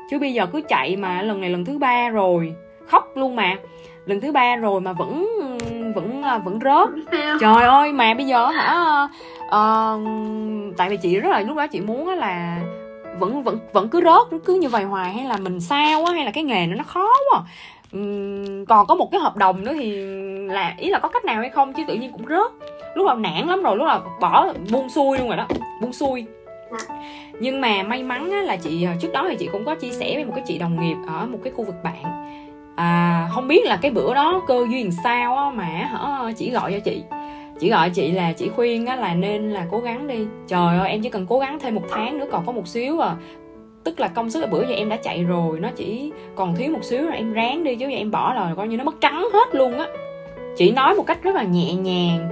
Chứ bây giờ cứ chạy mà lần này lần thứ ba rồi khóc luôn mà. Lần thứ ba rồi mà vẫn vẫn à, vẫn rớt. Trời ơi mà bây giờ hả uh, tại vì chị rất là lúc đó chị muốn là vẫn vẫn vẫn cứ rớt cứ như vậy hoài hay là mình sao á hay là cái nghề nó nó khó quá. Uhm, còn có một cái hợp đồng nữa thì là ý là có cách nào hay không chứ tự nhiên cũng rớt. Lúc nào nản lắm rồi lúc nào bỏ buông xuôi luôn rồi đó buông xuôi Dạ. nhưng mà may mắn á, là chị ờ, trước đó thì chị cũng có chia sẻ với một cái chị đồng nghiệp ở một cái khu vực bạn. À, không biết là cái bữa đó cơ duyên sao á, mà hả chỉ gọi cho chị. Chỉ gọi chị là chị khuyên á, là nên là cố gắng đi. Trời ơi em chỉ cần cố gắng thêm một tháng nữa còn có một xíu à. Tức là công sức là bữa giờ em đã chạy rồi nó chỉ còn thiếu một xíu rồi em ráng đi chứ giờ em bỏ là coi như nó mất trắng hết luôn á. Chị nói một cách rất là nhẹ nhàng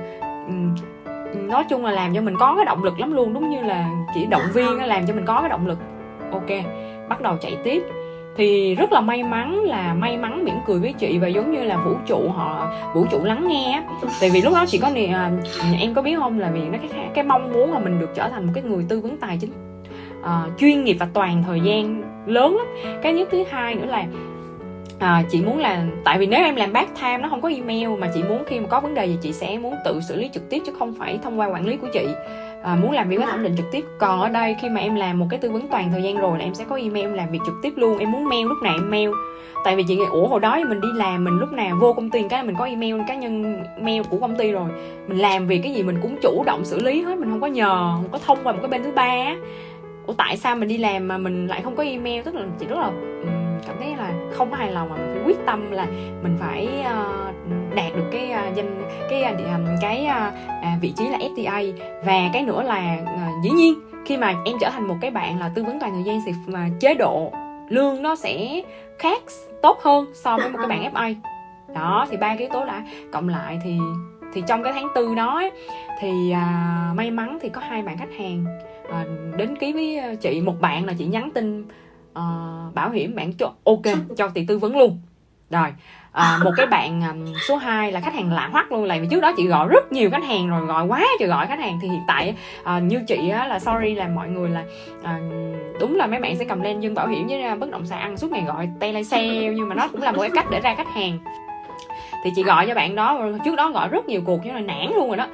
nói chung là làm cho mình có cái động lực lắm luôn đúng như là chỉ động viên làm cho mình có cái động lực. Ok bắt đầu chạy tiếp. Thì rất là may mắn là may mắn mỉm cười với chị và giống như là vũ trụ họ vũ trụ lắng nghe tại vì lúc đó chị có à, em có biết không là vì nó cái cái mong muốn là mình được trở thành một cái người tư vấn tài chính uh, chuyên nghiệp và toàn thời gian lớn lắm. Cái nhất thứ hai nữa là à, chị muốn là tại vì nếu em làm part time nó không có email mà chị muốn khi mà có vấn đề gì chị sẽ muốn tự xử lý trực tiếp chứ không phải thông qua quản lý của chị. À, muốn làm việc với thẩm định trực tiếp. Còn ở đây khi mà em làm một cái tư vấn toàn thời gian rồi là em sẽ có email em làm việc trực tiếp luôn. Em muốn mail lúc nào em mail. Tại vì chị nghĩ ủa hồi đó mình đi làm mình lúc nào vô công ty cái mình có email cá nhân mail của công ty rồi. Mình làm việc cái gì mình cũng chủ động xử lý hết mình không có nhờ không có thông qua một cái bên thứ ba ủa tại sao mình đi làm mà mình lại không có email? Tức là chị rất là cảm thấy là không hài lòng mà mình phải quyết tâm là mình phải uh, đạt được cái uh, danh cái uh, cái uh, vị trí là FTA và cái nữa là dĩ nhiên khi mà em trở thành một cái bạn là tư vấn toàn thời gian thì mà chế độ lương nó sẽ khác tốt hơn so với một cái bạn FA đó thì ba cái yếu tố đã. Cộng lại thì thì trong cái tháng tư đó ấy, thì à, may mắn thì có hai bạn khách hàng à, đến ký với chị. Một bạn là chị nhắn tin uh, bảo hiểm bạn cho ok cho tiền tư vấn luôn. Rồi à, một cái bạn um, số 2 là khách hàng lạ hoắc luôn lại vì trước đó chị gọi rất nhiều khách hàng rồi gọi quá trời gọi khách hàng thì hiện tại à, như chị á, là sorry là mọi người là à, đúng là mấy bạn sẽ cầm lên dân bảo hiểm với bất động sản suốt ngày gọi tay sale nhưng mà nó cũng là một cái cách để ra khách hàng. Thì chị gọi cho bạn đó trước đó gọi rất nhiều cuộc nhưng là nản luôn rồi đó.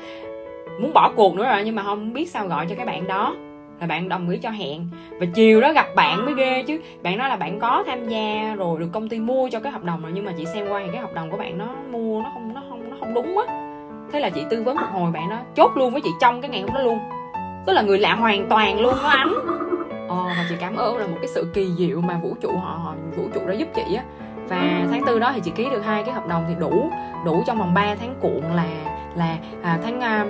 Muốn bỏ cuộc nữa rồi nhưng mà không biết sao gọi cho cái bạn đó là bạn đồng ý cho hẹn. Và chiều đó gặp bạn mới ghê chứ. Bạn nói là bạn có tham gia rồi được công ty mua cho cái hợp đồng rồi nhưng mà chị xem qua thì cái hợp đồng của bạn nó mua nó không nó không nó không đúng á. Thế là chị tư vấn một hồi bạn nó chốt luôn với chị trong cái ngày hôm đó luôn. Tức là người lạ hoàn toàn luôn đó anh. Ờ và chị cảm ơn là một cái sự kỳ diệu mà vũ trụ họ, họ vũ trụ đã giúp chị á. Và tháng tư đó thì chị ký được hai cái hợp đồng thì đủ đủ trong vòng 3 tháng cuộn là là à, tháng à,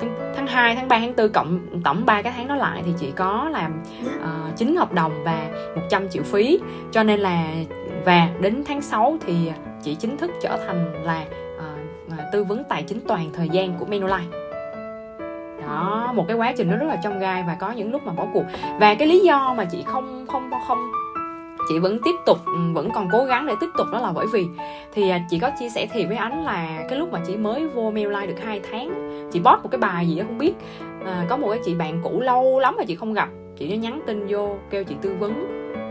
tháng, tháng 2, tháng 3, tháng 4 cộng tổng 3 cái tháng đó lại thì chị có làm ờ, à, 9 hợp đồng và 100 triệu phí. Cho nên là và đến tháng 6 thì chị chính thức trở thành là ờ, à, tư vấn tài chính toàn thời gian của Manulife. Đó một cái quá trình nó rất là trong gai và có những lúc mà bỏ cuộc. Và cái lý do mà chị không không không chị vẫn tiếp tục ừ, vẫn còn cố gắng để tiếp tục đó là bởi vì thì à, chị có chia sẻ thì với anh là cái lúc mà chị mới vô mail được 2 tháng chị post một cái bài gì đó không biết à, có một cái chị bạn cũ lâu lắm mà chị không gặp chị đã nhắn tin vô kêu chị tư vấn.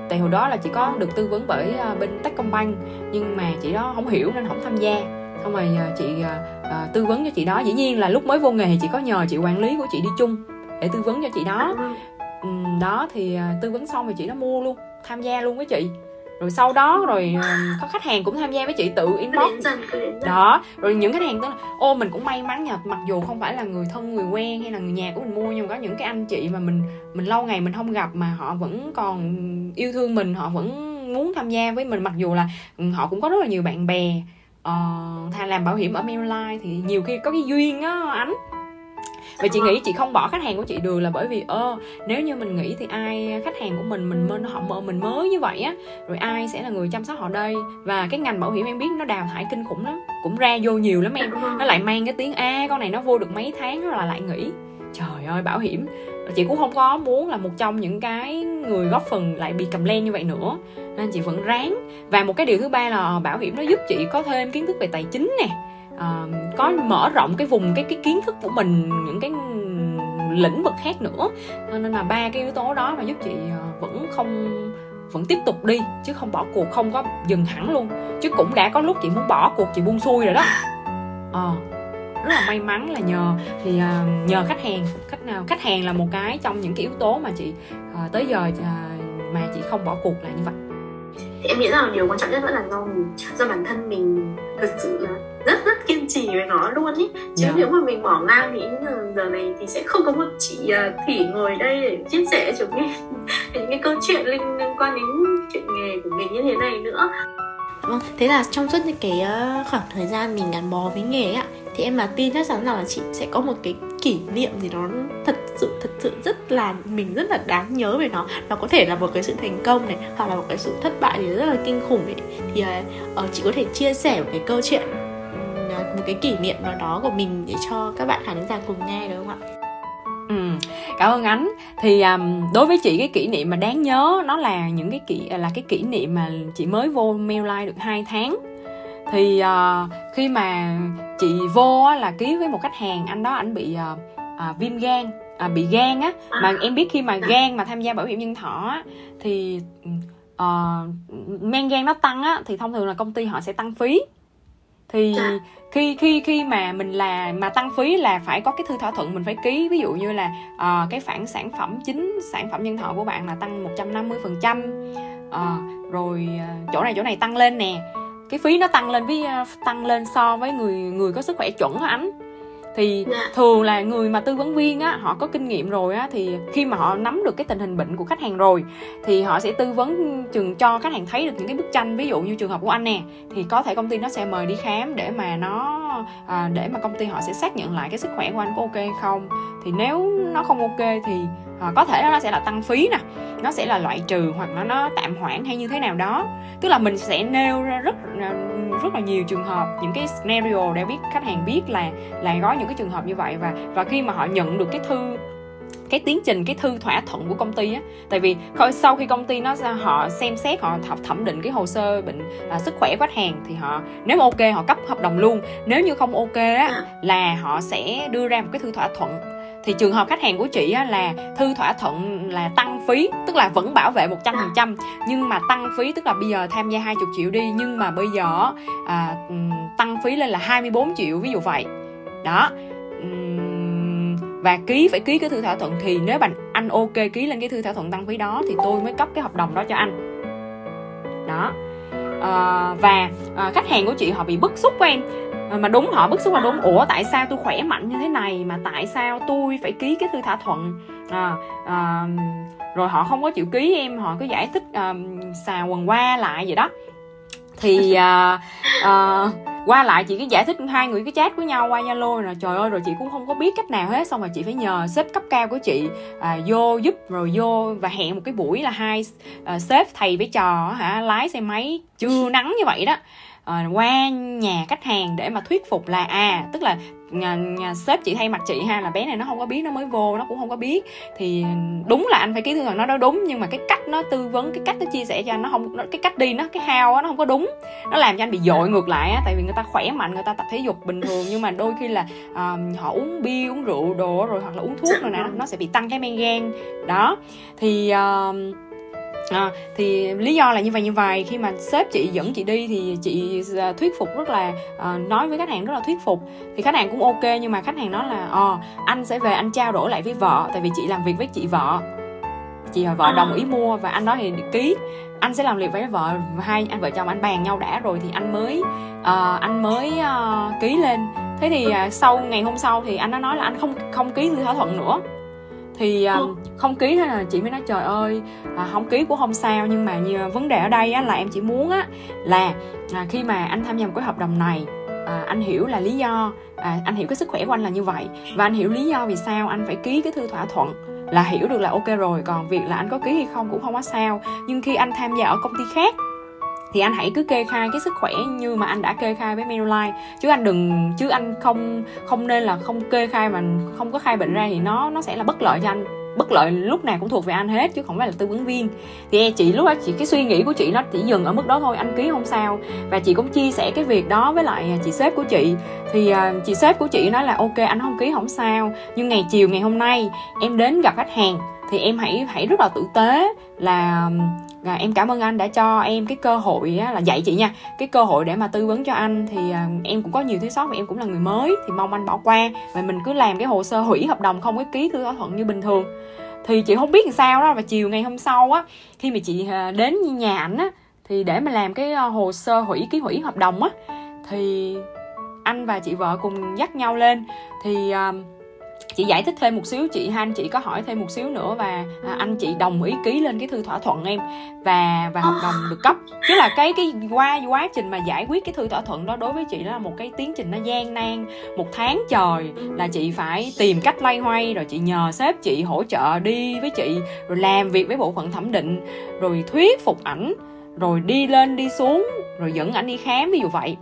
Tại hồi đó là chị có được tư vấn bởi uh, bên Techcombank nhưng mà chị đó không hiểu nên không tham gia. Xong rồi uh, chị uh, tư vấn cho chị đó. Dĩ nhiên là lúc mới vô nghề thì chị có nhờ chị quản lý của chị đi chung để tư vấn cho chị đó. Um, đó thì tư vấn xong rồi chị đó mua luôn tham gia luôn với chị. Rồi sau đó rồi ờ, có khách hàng cũng tham gia với chị tự inbox. đó rồi những khách hàng tức là ô mình cũng may mắn nhờ mặc dù không phải là người thân người quen hay là người nhà của mình mua nhưng mà có những cái anh chị mà mình mình lâu ngày mình không gặp mà họ vẫn còn yêu thương mình họ vẫn muốn tham gia với mình mặc dù là ừ, họ cũng có rất là nhiều bạn bè. Uh, làm bảo hiểm ở Manulife thì nhiều khi có cái duyên á anh và chị nghĩ chị không bỏ khách hàng của chị được là bởi vì, ơ, nếu như mình nghĩ thì ai, khách hàng của mình mình mơ, họ mơ, mình mới như vậy á, rồi ai sẽ là người chăm sóc họ đây? Và cái ngành bảo hiểm em biết nó đào thải kinh khủng lắm, cũng ra vô nhiều lắm em. Nó lại mang cái tiếng, a, con này nó vô được mấy tháng rồi là lại nghỉ. Trời ơi, bảo hiểm. Chị cũng không có muốn là một trong những cái người góp phần lại bị cầm len như vậy nữa, nên chị vẫn ráng. Và một cái điều thứ ba là bảo hiểm nó giúp chị có thêm kiến thức về tài chính nè uh, có mở rộng cái vùng cái cái kiến thức của mình những cái lĩnh vực khác nữa. Ờ, nên là ba cái yếu tố đó mà giúp chị ờ, vẫn không vẫn tiếp tục đi chứ không bỏ cuộc không có dừng hẳn luôn. Chứ cũng đã có lúc chị muốn bỏ cuộc chị buông xuôi rồi đó. Ờ rất là may mắn là nhờ thì nhờ khách hàng. Khách nào khách hàng là một cái trong những cái yếu tố mà chị tới giờ mà chị không bỏ cuộc là như vậy. Thì em nghĩ rằng điều quan trọng nhất vẫn là do mình do bản thân mình thực sự là rất rất kiên trì với nó luôn ý chứ yeah. Dạ. nếu mà mình bỏ ngang thì giờ, này thì sẽ không có một chị uh, thủy ngồi đây để chia sẻ cho chúng *laughs* những cái câu chuyện liên, quan đến chuyện nghề của mình như thế này nữa Vâng, thế là trong suốt những cái uh, khoảng thời gian mình gắn bó với nghề ạ thì em là tin chắc chắn rằng là chị sẽ có một cái kỷ niệm gì đó thật sự thật sự rất là mình rất là đáng nhớ về nó nó có thể là một cái sự thành công này hoặc là một cái sự thất bại thì rất là kinh khủng ấy thì uh, chị có thể chia sẻ một cái câu chuyện một cái kỷ niệm nào đó của mình để cho các bạn khán giả cùng nghe được không ạ? Ừ, cảm ơn ánh. Thì um, đối với chị cái kỷ niệm mà đáng nhớ nó là những cái kỷ là cái kỷ niệm mà chị mới vô mail được 2 tháng. Thì uh, khi mà chị vô á, là ký với một khách hàng anh đó anh bị uh, uh, viêm gan à, bị gan á. Mà em biết khi mà gan mà tham gia bảo hiểm nhân thọ á thì uh, men gan nó tăng á thì thông thường là công ty họ sẽ tăng phí thì dạ. khi khi khi mà mình là mà tăng phí là phải có cái thư thỏa thuận mình phải ký. Ví dụ như là uh, cái phản sản phẩm chính sản phẩm nhân thọ của bạn là tăng 150 phần trăm. Uh, rồi uh, chỗ này chỗ này tăng lên nè. Cái phí nó tăng lên với uh, tăng lên so với người người có sức khỏe chuẩn á anh thì yeah. Dạ. thường là người mà tư vấn viên á họ có kinh nghiệm rồi á thì khi mà họ nắm được cái tình hình bệnh của khách hàng rồi thì họ sẽ tư vấn chừng cho khách hàng thấy được những cái bức tranh ví dụ như trường hợp của anh nè thì có thể công ty nó sẽ mời đi khám để mà nó à, để mà công ty họ sẽ xác nhận lại cái sức khỏe của anh có ok hay không thì nếu nó không ok thì à, có thể nó sẽ là tăng phí nè nó sẽ là loại trừ hoặc là nó tạm hoãn hay như thế nào đó tức là mình sẽ nêu ra rất rất là nhiều trường hợp những cái scenario để biết khách hàng biết là là có những cái trường hợp như vậy và và khi mà họ nhận được cái thư cái tiến trình cái thư thỏa thuận của công ty á tại vì sau khi công ty nó họ xem xét họ thẩm định cái hồ sơ bệnh à, sức khỏe của khách hàng thì họ nếu mà ok họ cấp hợp đồng luôn nếu như không ok á à. là họ sẽ đưa ra một cái thư thỏa thuận thì trường hợp khách hàng của chị là thư thỏa thuận là tăng phí tức là vẫn bảo vệ 100% nhưng mà tăng phí tức là bây giờ tham gia 20 triệu đi nhưng mà bây giờ à, tăng phí lên là 24 triệu ví dụ vậy. Đó. Và ký phải ký cái thư thỏa thuận. Thì nếu bạn anh ok ký lên cái thư thỏa thuận tăng phí đó thì tôi mới cấp cái hợp đồng đó cho anh. Đó. À, và à, khách hàng của chị họ bị bức xúc của em mà đúng họ bức xúc là đúng. Ủa tại sao tôi khỏe mạnh như thế này? Mà tại sao tôi phải ký cái thư thỏa thuận? À, à, rồi họ không có chịu ký em họ cứ giải thích à, xà quần qua lại vậy đó. Thì à, à, qua lại chị cứ giải thích hai người cái chat với nhau qua zalo là trời ơi rồi chị cũng không có biết cách nào hết. Xong rồi chị phải nhờ sếp cấp cao của chị à, vô giúp rồi vô và hẹn một cái buổi là hai à, sếp thầy với trò hả? Lái xe máy chưa nắng như vậy đó uh, qua nhà khách hàng để mà thuyết phục là à tức là nhà, nhà sếp chị thay mặt chị ha là bé này nó không có biết nó mới vô nó cũng không có biết. Thì đúng là anh phải ký thư thuận nó đó đúng nhưng mà cái cách nó tư vấn cái cách nó chia sẻ cho anh nó không nó, cái cách đi nó cái hao á nó không có đúng. Nó làm cho anh bị dội ngược lại á tại vì người ta khỏe mạnh người ta tập thể dục bình thường nhưng mà đôi khi là uh, họ uống bia uống rượu đồ rồi hoặc là uống thuốc rồi nè nó sẽ bị tăng cái men gan. Đó thì uh, à, thì lý do là như vậy như vậy khi mà sếp chị dẫn chị đi thì chị à, thuyết phục rất là à, nói với khách hàng rất là thuyết phục. Thì khách hàng cũng ok nhưng mà khách hàng nói là ờ anh sẽ về anh trao đổi lại với vợ tại vì chị làm việc với chị vợ. Chị và vợ à. đồng ý mua và anh đó thì ký. Anh sẽ làm việc với vợ hai anh vợ chồng anh bàn nhau đã rồi thì anh mới uh, anh mới uh, ký lên. Thế thì uh, sau ngày hôm sau thì anh đã nói là anh không không ký thỏa thuận nữa thì um, không ký thế là chị mới nói trời ơi à, không ký cũng không sao nhưng mà như vấn đề ở đây á, là em chỉ muốn á là à, khi mà anh tham gia một cái hợp đồng này à, anh hiểu là lý do à, anh hiểu cái sức khỏe của anh là như vậy. Và anh hiểu lý do vì sao anh phải ký cái thư thỏa thuận là hiểu được là ok rồi còn việc là anh có ký hay không cũng không có sao. Nhưng khi anh tham gia ở công ty khác thì anh hãy cứ kê khai cái sức khỏe như mà anh đã kê khai với Manulife. Chứ anh đừng chứ anh không không nên là không kê khai mà không có khai bệnh ra thì nó nó sẽ là bất lợi cho anh. Bất lợi lúc nào cũng thuộc về anh hết chứ không phải là tư vấn viên. Thì chị lúc đó chị cái suy nghĩ của chị nó chỉ dừng ở mức đó thôi anh ký không sao. Và chị cũng chia sẻ cái việc đó với lại à, chị sếp của chị. Thì uh, chị sếp của chị nói là ok anh không ký không sao. Nhưng ngày chiều ngày hôm nay em đến gặp khách hàng thì em hãy hãy rất là tử tế là à, em cảm ơn anh đã cho em cái cơ hội á, là dạy chị nha. Cái cơ hội để mà tư vấn cho anh thì à, em cũng có nhiều thiếu sót mà em cũng là người mới thì mong anh bỏ qua và mình cứ làm cái hồ sơ hủy hợp đồng không có ký thư thỏa thuận như bình thường. Thì chị không biết làm sao đó và chiều ngày hôm sau á khi mà chị à, đến nhà ảnh á thì để mà làm cái à, hồ sơ hủy ký hủy hợp đồng á thì anh và chị vợ cùng dắt nhau lên. Thì uh, chị giải thích thêm một xíu, chị han chị có hỏi thêm một xíu nữa và à, anh chị đồng ý ký lên cái thư thỏa thuận em và và hợp đồng được cấp. Chứ là cái cái qua quá trình mà giải quyết cái thư thỏa thuận đó đối với chị đó là một cái tiến trình nó gian nan, một tháng trời là chị phải tìm cách lay hoay, rồi chị nhờ sếp chị hỗ trợ đi với chị, rồi làm việc với bộ phận thẩm định, rồi thuyết phục ảnh, rồi đi lên đi xuống, rồi dẫn ảnh đi khám, ví dụ vậy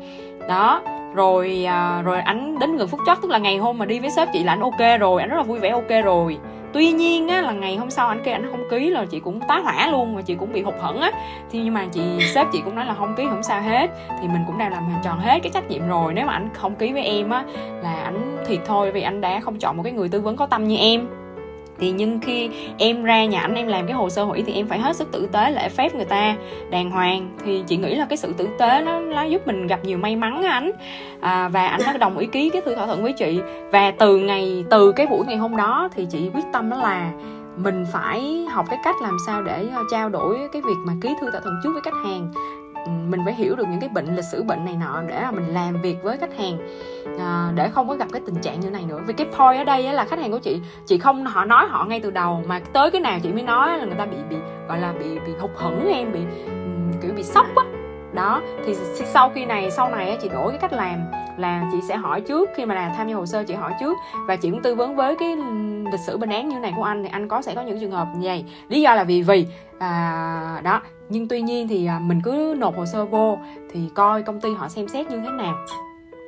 đó. Rồi à, rồi anh đến gần phút chót tức là ngày hôm mà đi với sếp chị là anh ok rồi anh rất là vui vẻ ok rồi. Tuy nhiên á là ngày hôm sau anh kêu anh không ký là chị cũng tá hỏa luôn mà chị cũng bị hụt hẫng á. Thì nhưng mà chị *laughs* sếp chị cũng nói là không ký không sao hết. Thì mình cũng đang làm tròn hết cái trách nhiệm rồi. Nếu mà anh không ký với em á là anh thiệt thôi vì anh đã không chọn một cái người tư vấn có tâm như em thì nhưng khi em ra nhà anh em làm cái hồ sơ hủy thì em phải hết sức tử tế lễ phép người ta. Đàng hoàng thì chị nghĩ là cái sự tử tế nó nó giúp mình gặp nhiều may mắn á anh. À, và anh đã đồng ý ký cái thư thỏa thuận với chị. Và từ ngày từ cái buổi ngày hôm đó thì chị quyết tâm đó là mình phải học cái cách làm sao để ờ, trao đổi cái việc mà ký thư thỏa thuận trước với khách hàng mình phải hiểu được những cái bệnh lịch sử bệnh này nọ để mà mình làm việc với khách hàng à, để không có gặp cái tình trạng như này nữa. Vì cái point ở đây là khách hàng của chị chị không họ nói họ ngay từ đầu mà tới cái nào chị mới nói là người ta bị bị gọi là bị bị hụt hẫng em bị kiểu bị sốc á đó thì sau khi này sau này chị đổi cái cách làm là chị sẽ hỏi trước khi mà làm tham gia hồ sơ chị hỏi trước. Và chị cũng tư vấn với cái lịch sử bệnh án như này của anh thì anh có sẽ có những trường hợp như vậy. Lý do là vì vì à, đó. Nhưng tuy nhiên thì à, mình cứ nộp hồ sơ vô thì coi công ty họ xem xét như thế nào.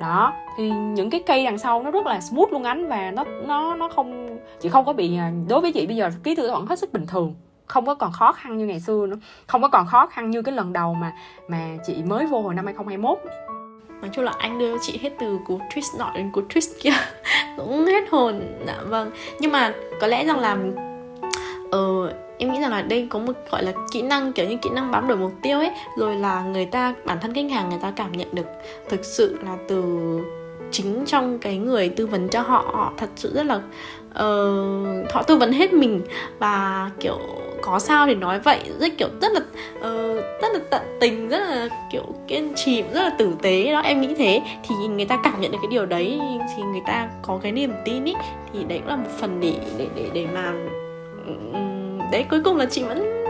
Đó thì những cái cây đằng sau nó rất là smooth luôn ánh và nó nó nó không chị không có bị à, đối với chị bây giờ ký thư vẫn hết sức bình thường không có còn khó khăn như ngày xưa nữa. Không có còn khó khăn như cái lần đầu mà mà chị mới vô hồi năm 2021 nói chung là anh đưa chị hết từ cú twist nọ đến cú twist kia. *laughs* Cũng hết hồn. Dạ vâng. Nhưng mà có lẽ rằng là ờ, em nghĩ rằng là đây có một gọi là kỹ năng kiểu như kỹ năng bám đuổi mục tiêu ấy. Rồi là người ta bản thân khách hàng người ta cảm nhận được thực sự là từ chính trong cái người tư vấn cho họ họ thật sự rất là Ờ, uh, họ tư vấn hết mình. Và kiểu có sao thì nói vậy. Rất kiểu rất là uh, rất là tận tình rất là kiểu kiên trì rất là tử tế đó em nghĩ thế. Thì người ta cảm nhận được cái điều đấy thì người ta có cái niềm tin ý thì đấy cũng là một phần để để để để mà đấy cuối cùng là chị vẫn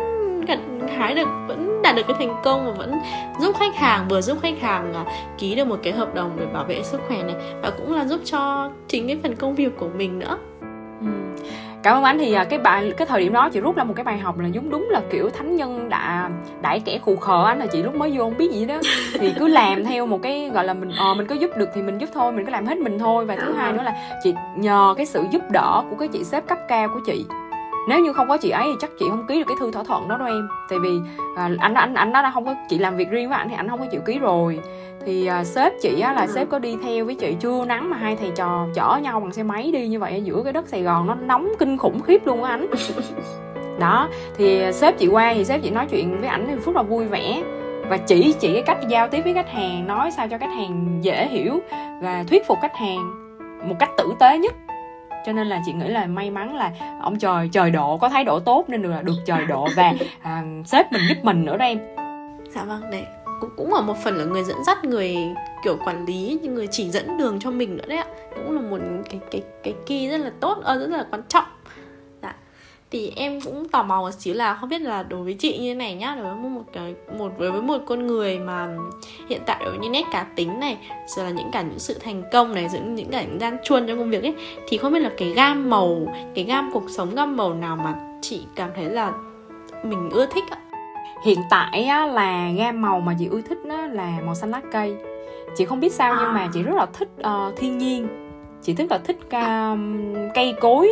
gặt hái được vẫn đạt được cái thành công và vẫn giúp khách hàng vừa giúp khách hàng à, ký được một cái hợp đồng để bảo vệ sức khỏe này và cũng là giúp cho chính cái phần công việc của mình nữa cảm ơn anh thì à, cái bài cái thời điểm đó chị rút ra một cái bài học là đúng đúng là kiểu thánh nhân đã đãi kẻ khù khờ anh là chị lúc mới vô không biết gì đó *laughs* thì cứ làm theo một cái gọi là mình ờ mình có giúp được thì mình giúp thôi mình cứ làm hết mình thôi. Và thứ hai nữa là chị nhờ cái sự giúp đỡ của cái chị sếp cấp cao của chị. Nếu như không có chị ấy thì chắc chị không ký được cái thư thỏa thuận đó đâu em. Tại vì à, anh anh anh đã không có chị làm việc riêng với anh thì anh không có chịu ký rồi thì à, sếp chị á là sếp có đi theo với chị chưa nắng mà hai thầy trò chở nhau bằng xe máy đi như vậy ở giữa cái đất sài gòn nó nóng kinh khủng khiếp luôn á anh. Đó thì à, sếp chị qua thì sếp chị nói chuyện với ảnh thì rất là vui vẻ và chỉ chỉ cái cách giao tiếp với khách hàng nói sao cho khách hàng dễ hiểu và thuyết phục khách hàng một cách tử tế nhất. Cho nên là chị nghĩ là may mắn là ông trời trời độ có thái độ tốt nên được là được trời độ và à, sếp mình giúp mình nữa đó em. Dạ vâng đẹp cũng cũng là một phần là người dẫn dắt người kiểu quản lý người chỉ dẫn đường cho mình nữa đấy ạ. Cũng là một cái cái cái key rất là tốt ờ, rất là quan trọng. Dạ. Thì em cũng tò mò một xíu là không biết là đối với chị như thế này nhá, đối với một cái, một với với một con người mà hiện tại ở những nét cá tính này, rồi là những cả những sự thành công này những những cả những gian chuôn trong công việc ấy, thì không biết là cái gam màu, cái gam cuộc sống, gam màu nào mà chị cảm thấy là mình ưa thích ạ? Hiện tại á, là gam màu mà chị ưa thích đó là màu xanh lá cây. Chị không biết sao à. nhưng mà chị rất là thích uh, thiên nhiên. Chị thích là thích uh, cây cối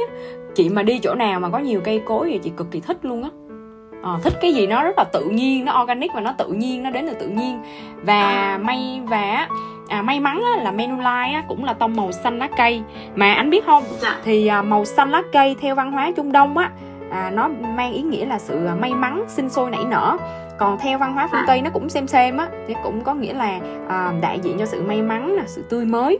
chị mà đi chỗ nào mà có nhiều cây cối thì chị cực kỳ thích luôn á. À, thích cái gì nó rất là tự nhiên nó organic và nó tự nhiên nó đến từ tự nhiên. Và may và à, may mắn á, là Manulife á, cũng là tông màu xanh lá cây. Mà anh biết không? Dạ. thì à, màu xanh lá cây theo văn hóa Trung Đông á à, nó mang ý nghĩa là sự may mắn sinh sôi nảy nở. Còn theo văn hóa phương Tây nó cũng xem xem á thì cũng có nghĩa là à, đại diện cho sự may mắn là sự tươi mới.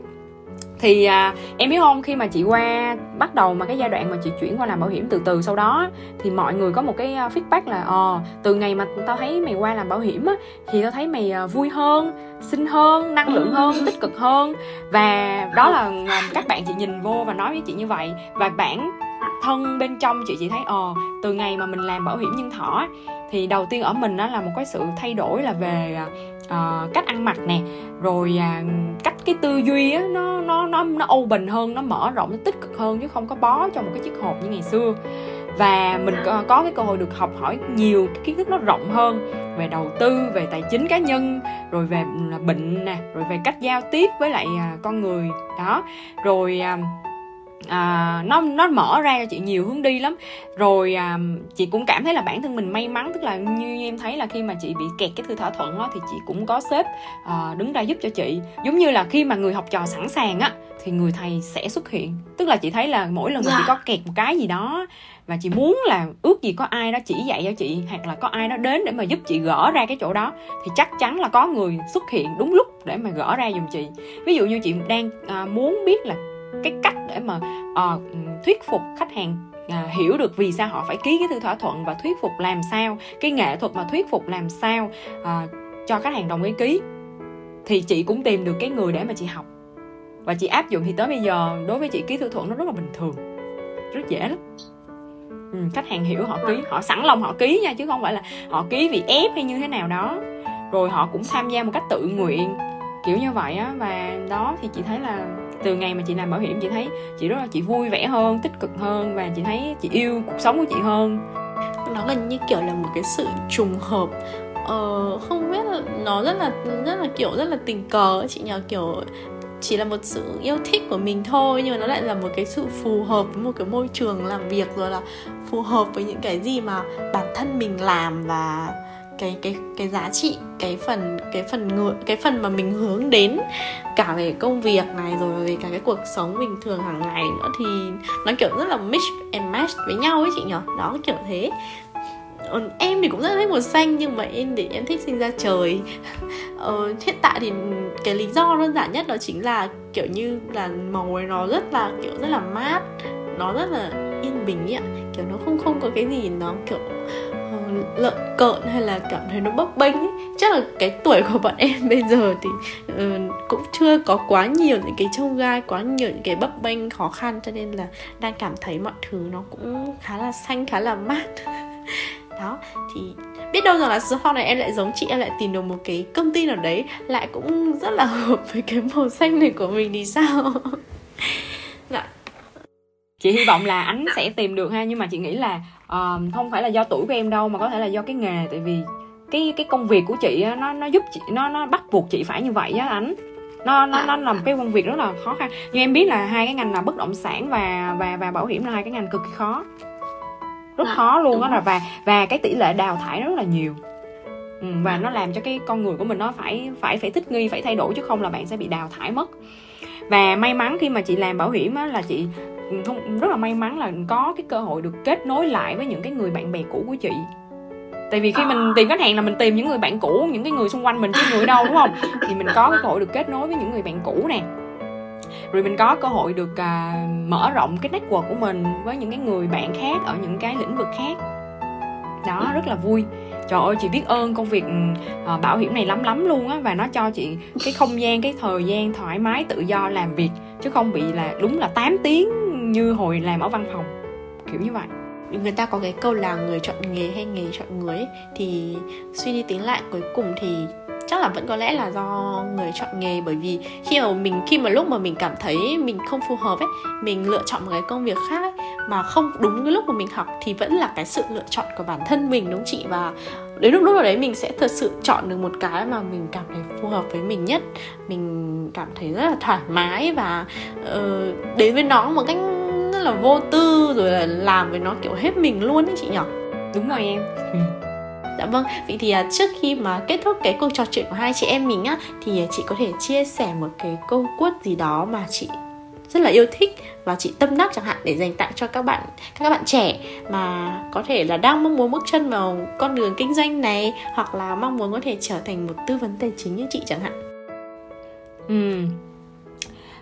Thì à, em biết không khi mà chị qua bắt đầu mà cái giai đoạn mà chị chuyển qua làm bảo hiểm từ từ sau đó thì mọi người có một cái à, feedback là ờ từ ngày mà tao thấy mày qua làm bảo hiểm á thì tao thấy mày à, vui hơn xinh hơn năng lượng hơn tích cực hơn. Và đó là à, các bạn chị nhìn vô và nói với chị như vậy. Và bản thân bên trong chị chị thấy ờ từ ngày mà mình làm bảo hiểm nhân thọ thì đầu tiên ở mình đó là một cái sự thay đổi là về uh, cách ăn mặc nè rồi uh, cách cái tư duy á nó nó nó nó open hơn nó mở rộng nó tích cực hơn chứ không có bó trong một cái chiếc hộp như ngày xưa. Và mình có, có cái cơ hội được học hỏi nhiều cái kiến thức nó rộng hơn về đầu tư về tài chính cá nhân rồi về ừ, bệnh nè rồi về cách giao tiếp với lại uh, con người đó. Rồi uh, à, nó nó mở ra cho chị nhiều hướng đi lắm. Rồi à, chị cũng cảm thấy là bản thân mình may mắn tức là như em thấy là khi mà chị bị kẹt cái thư thỏa thuận đó thì chị cũng có sếp à, đứng ra giúp cho chị. Giống như là khi mà người học trò sẵn sàng á thì người thầy sẽ xuất hiện. Tức là chị thấy là mỗi lần mà chị dạ. có kẹt một cái gì đó và chị muốn là ước gì có ai đó chỉ dạy cho chị hoặc là có ai đó đến để mà giúp chị gỡ ra cái chỗ đó thì chắc chắn là có người xuất hiện đúng lúc để mà gỡ ra giùm chị. Ví dụ như chị đang à, muốn biết là cái cách để mà uh, thuyết phục khách hàng à, hiểu được vì sao họ phải ký cái thư thỏa thuận và thuyết phục làm sao cái nghệ thuật mà thuyết phục làm sao à, cho khách hàng đồng ý ký thì chị cũng tìm được cái người để mà chị học. Và chị áp dụng thì tới bây giờ đối với chị ký thư thuận nó rất là bình thường rất dễ lắm. Ừ, khách hàng hiểu họ ký họ sẵn lòng họ ký nha chứ không phải là họ ký vì ép hay như thế nào đó. Rồi họ cũng tham gia một cách tự nguyện kiểu như vậy á và đó thì chị thấy là từ ngày mà chị làm bảo hiểm chị thấy chị rất là chị vui vẻ hơn tích cực hơn và chị thấy chị yêu cuộc sống của chị hơn. Nó gần như kiểu là một cái sự trùng hợp. Ờ, không biết là nó rất là rất là kiểu rất là tình cờ chị nhờ kiểu chỉ là một sự yêu thích của mình thôi nhưng mà nó lại là một cái sự phù hợp với một cái môi trường làm việc rồi là phù hợp với những cái gì mà bản thân mình làm và cái cái cái giá trị cái phần cái phần ngựa cái phần mà mình hướng đến cả về công việc này rồi về cả cái cuộc sống bình thường hàng ngày nữa thì nó kiểu rất là mix and match với nhau ấy chị nhở. Đó kiểu thế. Em thì cũng rất thích màu xanh nhưng mà em để em thích sinh ra trời. *laughs* Ờ, hiện tại thì cái lý do đơn giản nhất đó chính là kiểu như là màu ấy nó rất là kiểu rất là mát nó rất là yên bình ấy kiểu nó không không có cái gì nó kiểu lợn cợn hay là cảm thấy nó bấp bênh ấy. Chắc là cái tuổi của bọn em *laughs* bây giờ thì uh, cũng chưa có quá nhiều những cái trông gai quá nhiều những cái bấp bênh khó khăn cho nên là đang cảm thấy mọi thứ nó cũng khá là xanh khá là mát. *laughs* Đó thì biết đâu rằng là sau này em lại giống chị em lại tìm được một cái công ty nào đấy lại cũng rất là *laughs* hợp với cái màu xanh này của mình thì sao? Dạ. Chị hy vọng là ánh sẽ tìm được ha nhưng mà chị nghĩ là uh, không phải là do tuổi của em đâu mà có thể là do cái nghề. Tại vì cái cái công việc của chị á, nó nó giúp chị nó nó bắt buộc chị phải như vậy á ánh nó nó nó là một cái công việc rất là khó khăn. Như em biết là hai cái ngành là bất động sản và và và bảo hiểm là hai cái ngành cực kỳ khó. Rất à, khó luôn á là và và cái tỷ lệ đào thải rất là nhiều. Ừ, và nó làm cho cái con người của mình nó phải phải phải thích nghi phải thay đổi chứ không là bạn sẽ bị đào thải mất. Và may mắn khi mà chị làm bảo hiểm á là chị không rất là may mắn là có cái cơ hội được kết nối lại với những cái người bạn bè cũ của chị. Tại vì khi mình tìm khách hàng là mình tìm những người bạn cũ những cái người xung quanh mình chứ người đâu đúng không? Thì mình có cái cơ hội được kết nối với những người bạn cũ nè. Rồi mình có cơ hội được à, mở rộng cái network của mình với những cái người bạn khác ở những cái lĩnh vực khác. Đó rất là vui. Trời ơi chị biết ơn công việc uh, bảo hiểm này lắm lắm luôn á và nó cho chị cái không gian cái thời gian thoải mái tự do làm việc chứ không bị là đúng là 8 tiếng như hồi làm ở văn phòng kiểu như vậy. Người ta có cái câu là người chọn nghề hay nghề chọn người ấy, thì suy đi tính lại cuối cùng thì chắc là vẫn có lẽ là do người chọn nghề. Bởi vì khi mà mình khi mà lúc mà mình cảm thấy mình không phù hợp ấy mình lựa chọn một cái công việc khác ấy, mà không đúng cái lúc mà mình học thì vẫn là cái sự lựa chọn của bản thân mình đúng chị? Và đến lúc lúc nào đấy mình sẽ thật sự chọn được một cái mà mình cảm thấy phù hợp với mình nhất. Mình cảm thấy rất là thoải mái và uh, đến với nó một cách rất là vô tư rồi là làm với nó kiểu hết mình luôn ấy chị nhỉ đúng rồi em ừ. Dạ vâng, vậy thì uh, trước khi mà kết thúc cái cuộc trò chuyện của hai chị em mình á thì chị có thể chia sẻ một cái câu quất gì đó mà chị rất là yêu thích và chị tâm đắc chẳng hạn để dành tặng cho các bạn các bạn trẻ mà có thể là đang mong muốn bước chân vào con đường kinh doanh này hoặc là mong muốn có thể trở thành một tư vấn tài chính như chị chẳng hạn. Ừ.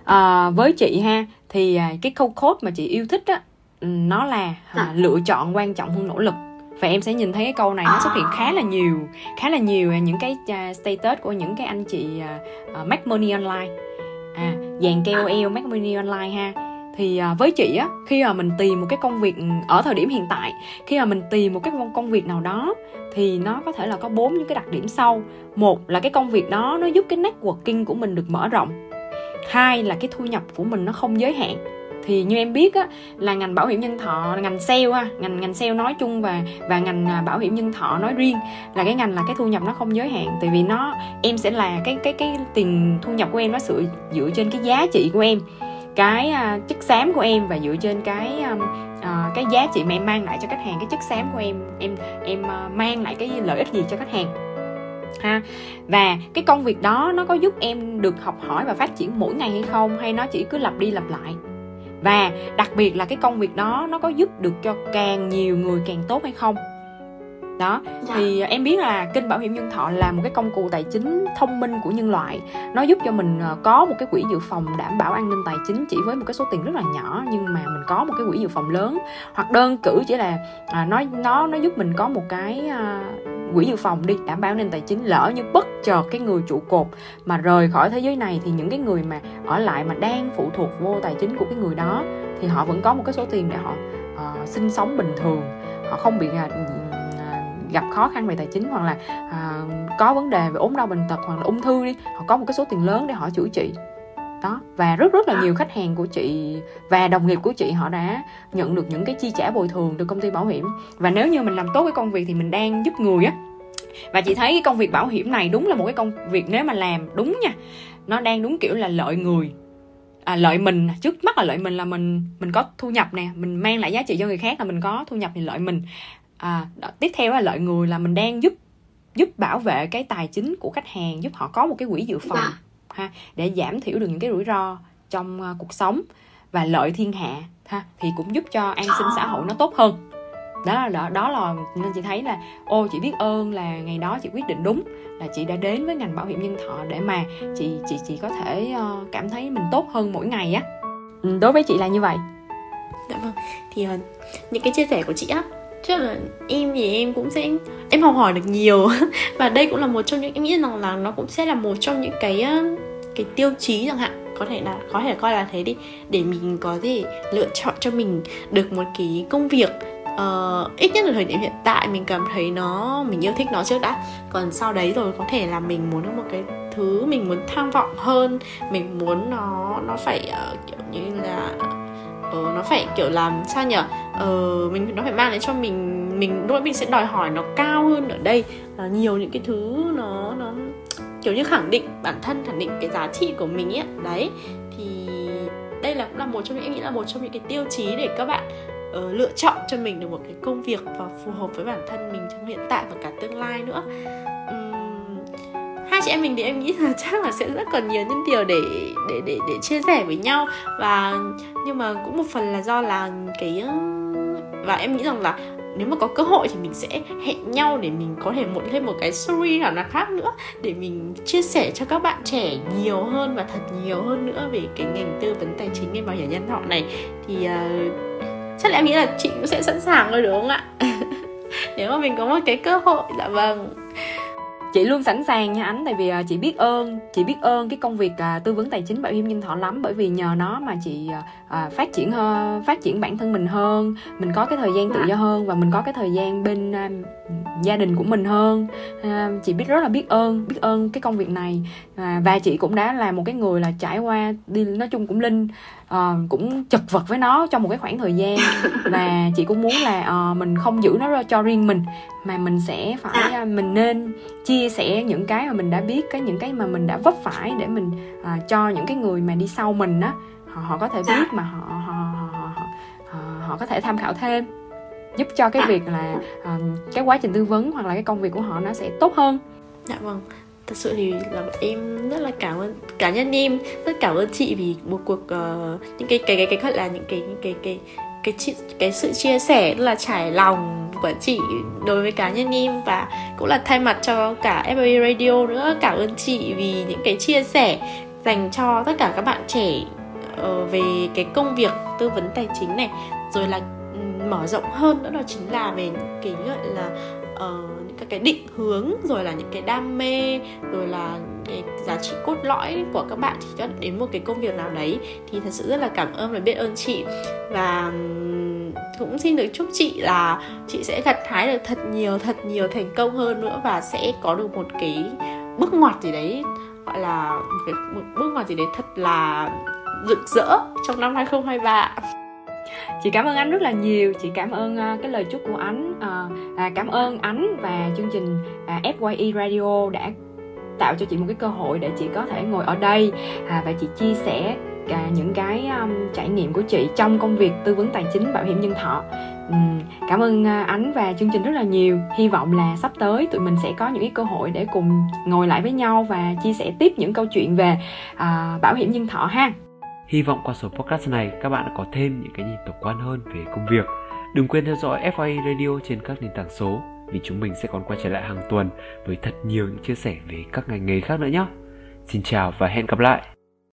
À, với chị ha thì à, cái câu code mà chị yêu thích á nó là à, lựa chọn quan trọng hơn nỗ lực. Và em sẽ nhìn thấy cái câu này nó xuất hiện khá là nhiều khá là nhiều những cái status của những cái anh chị uh, make money online. À dàn KOL make money online ha. Thì uh, với chị á khi mà mình tìm một cái công việc ở thời điểm hiện tại khi mà mình tìm một cái công việc nào đó thì nó có thể là có bốn những cái đặc điểm sau. Một là cái công việc đó nó giúp cái networking của mình được mở rộng hai là cái thu nhập của mình nó không giới hạn. Thì như em biết á là ngành bảo hiểm nhân thọ ngành sale ha ngành ngành sale nói chung và và ngành à, bảo hiểm nhân thọ nói riêng là cái ngành là cái thu nhập nó không giới hạn. Tại vì nó em sẽ là cái cái cái tiền thu nhập của em nó sự dựa trên cái giá trị của em cái uh, chất xám của em và dựa trên cái um, uh, cái giá trị mà em mang lại cho khách hàng cái chất xám của em em em uh, mang lại cái lợi ích gì cho khách hàng ha? Và cái công việc đó nó có giúp em được học hỏi và phát triển mỗi ngày hay không? Hay nó chỉ cứ lặp đi lặp lại? Và đặc biệt là cái công việc đó nó có giúp được cho càng nhiều người càng tốt hay không? Đó dạ. thì em biết là kênh bảo hiểm nhân thọ là một cái công cụ tài chính thông minh của nhân loại. Nó giúp cho mình ờ, có một cái quỹ dự phòng đảm bảo an ninh tài chính chỉ với một cái số tiền rất là nhỏ nhưng mà mình có một cái quỹ dự phòng lớn. Hoặc đơn cử chỉ là à, nó nó nó giúp mình có một cái à, quỹ dự phòng đi đảm bảo an ninh tài chính lỡ như bất chợt cái người trụ cột mà rời khỏi thế giới này thì những cái người mà ở lại mà đang phụ thuộc vô tài chính của cái người đó thì họ vẫn có một cái số tiền để họ uh, sinh sống bình thường. Họ không bị uh, gặp khó khăn về tài chính hoặc là à, có vấn đề về ốm đau bệnh tật hoặc là ung thư đi họ có một cái số tiền lớn để họ chữa trị. Đó và rất rất là nhiều khách hàng của chị và đồng nghiệp của chị họ đã nhận được những cái chi trả bồi thường từ công ty bảo hiểm. Và nếu như mình làm tốt cái công việc thì mình đang giúp người á. Và chị thấy cái công việc bảo hiểm này đúng là một cái công việc nếu mà làm đúng nha nó đang đúng kiểu là lợi người à, lợi mình. Trước mắt là lợi mình là mình mình có thu nhập nè mình mang lại giá trị cho người khác là mình có thu nhập thì lợi mình à, đó, tiếp theo là lợi người là mình đang giúp giúp bảo vệ cái tài chính của khách hàng giúp họ có một cái quỹ dự phòng dạ. ha để giảm thiểu được những cái rủi ro trong uh, cuộc sống. Và lợi thiên hạ ha thì cũng giúp cho an sinh xã hội nó tốt hơn. Đó là đó, đó là nên chị thấy là ô chị biết ơn là ngày đó chị quyết định đúng là chị đã đến với ngành bảo hiểm nhân thọ để mà chị chị chị có thể uh, cảm thấy mình tốt hơn mỗi ngày á. Ừ, đối với chị là như vậy. Dạ vâng thì uh, những cái chia sẻ của chị á chứ là em thì em cũng sẽ em học hỏi được nhiều. *laughs* Và đây cũng là một trong những em nghĩ rằng là nó cũng sẽ là một trong những cái cái tiêu chí chẳng hạn. Có thể là có thể coi là thế đi. Để mình có thể lựa chọn cho mình được một cái công việc uh, ít nhất là thời điểm hiện tại mình cảm thấy nó mình yêu thích nó trước đã. Còn sau đấy rồi có thể là mình muốn một cái thứ mình muốn tham vọng hơn. Mình muốn nó nó phải uh, kiểu như là uh, nó phải kiểu làm sao nhở? Uh, mình nó phải mang đến cho mình mình lúc mình sẽ đòi hỏi nó cao hơn ở đây. Là nhiều những cái thứ nó nó kiểu như khẳng định bản thân khẳng định cái giá trị của mình ấy đấy thì đây là cũng là một trong những em nghĩ là một trong những cái tiêu chí để các bạn uh, lựa chọn cho mình được một cái công việc và phù hợp với bản thân mình trong hiện tại và cả tương lai nữa hai chị em mình thì em nghĩ là *laughs* chắc là sẽ rất còn nhiều những điều để để để để chia sẻ với nhau. Và nhưng mà cũng một phần là do là cái và em nghĩ rằng là nếu mà có cơ hội thì mình sẽ hẹn nhau để mình có thể một thêm một cái story nào là khác nữa để mình chia sẻ cho các bạn trẻ nhiều hơn và thật nhiều hơn nữa về cái ngành tư vấn tài chính hay bảo hiểm nhân thọ này. Thì uh, chắc là em nghĩ là chị cũng sẽ sẵn sàng rồi đúng không ạ? *laughs* Nếu mà mình có một cái cơ hội dạ vâng chị luôn sẵn sàng nha ánh, tại vì à, chị biết ơn, chị biết ơn cái công việc à, tư vấn tài chính bảo hiểm nhân thọ lắm. Bởi vì nhờ nó mà chị à, phát triển hơn phát triển bản thân mình hơn, mình có cái thời gian tự do hơn và mình có cái thời gian bên gia đình của mình hơn. Chị biết, rất là biết ơn biết ơn cái công việc này. Và chị cũng đã là một cái người là trải qua đi, nói chung cũng linh uh, cũng chật vật với nó trong một cái khoảng thời gian *laughs* và chị cũng muốn là uh, mình không giữ nó cho riêng mình mà mình sẽ phải uh, mình nên chia sẻ những cái mà mình đã biết cái những cái mà mình đã vấp phải để mình uh, cho những cái người mà đi sau mình á họ họ có thể biết mà họ họ họ, họ, họ, họ có thể tham khảo thêm giúp cho cái việc là um, cái quá trình tư vấn hoặc là cái công việc của họ nó sẽ tốt hơn. Dạ vâng thật sự thì là em rất là cảm ơn cá nhân em rất cảm ơn chị vì một cuộc uh, những cái cái cái cái gọi là những cái những cái cái cái cái, cái sự chia sẻ là trải lòng của chị đối với cá nhân em và cũng là thay mặt cho cả FA Radio nữa. Cảm ơn chị vì những cái chia sẻ dành cho tất cả các bạn trẻ uh, về cái công việc tư vấn tài chính này rồi là ừ, mở rộng hơn nữa đó chính là về những cái gọi là uh, các cái, định hướng rồi là những cái đam mê rồi là cái giá trị cốt lõi của các bạn thì đến một cái công việc nào đấy thì thật sự rất là cảm ơn và biết ơn chị. Và cũng xin được chúc chị là chị sẽ gặt hái được thật nhiều thật nhiều thành công hơn nữa và sẽ có được một cái bước ngoặt gì đấy gọi là một cái một bước ngoặt gì đấy thật là rực rỡ trong năm 2023 chị cảm ơn anh rất là nhiều. Chị cảm ơn uh, cái lời chúc của anh. Uh, à, cảm ơn anh và chương trình à, uh, FYE Radio đã tạo cho chị một cái cơ hội để chị có thể ngồi ở đây à, và chị chia sẻ cả những cái um, trải nghiệm của chị trong công việc tư vấn tài chính bảo hiểm nhân thọ. Um, cảm ơn uh, ánh và chương trình rất là nhiều. Hy vọng là sắp tới tụi mình sẽ có những cái cơ hội để cùng ngồi lại với nhau và chia sẻ tiếp những câu chuyện về uh, bảo hiểm nhân thọ ha. Hy vọng qua số podcast này, các bạn đã có thêm những cái nhìn tổng quan hơn về công việc. Đừng quên theo dõi FA Radio trên các nền tảng số, vì chúng mình sẽ còn quay trở lại hàng tuần với thật nhiều những chia sẻ về các ngành nghề khác nữa nhé. Xin chào và hẹn gặp lại!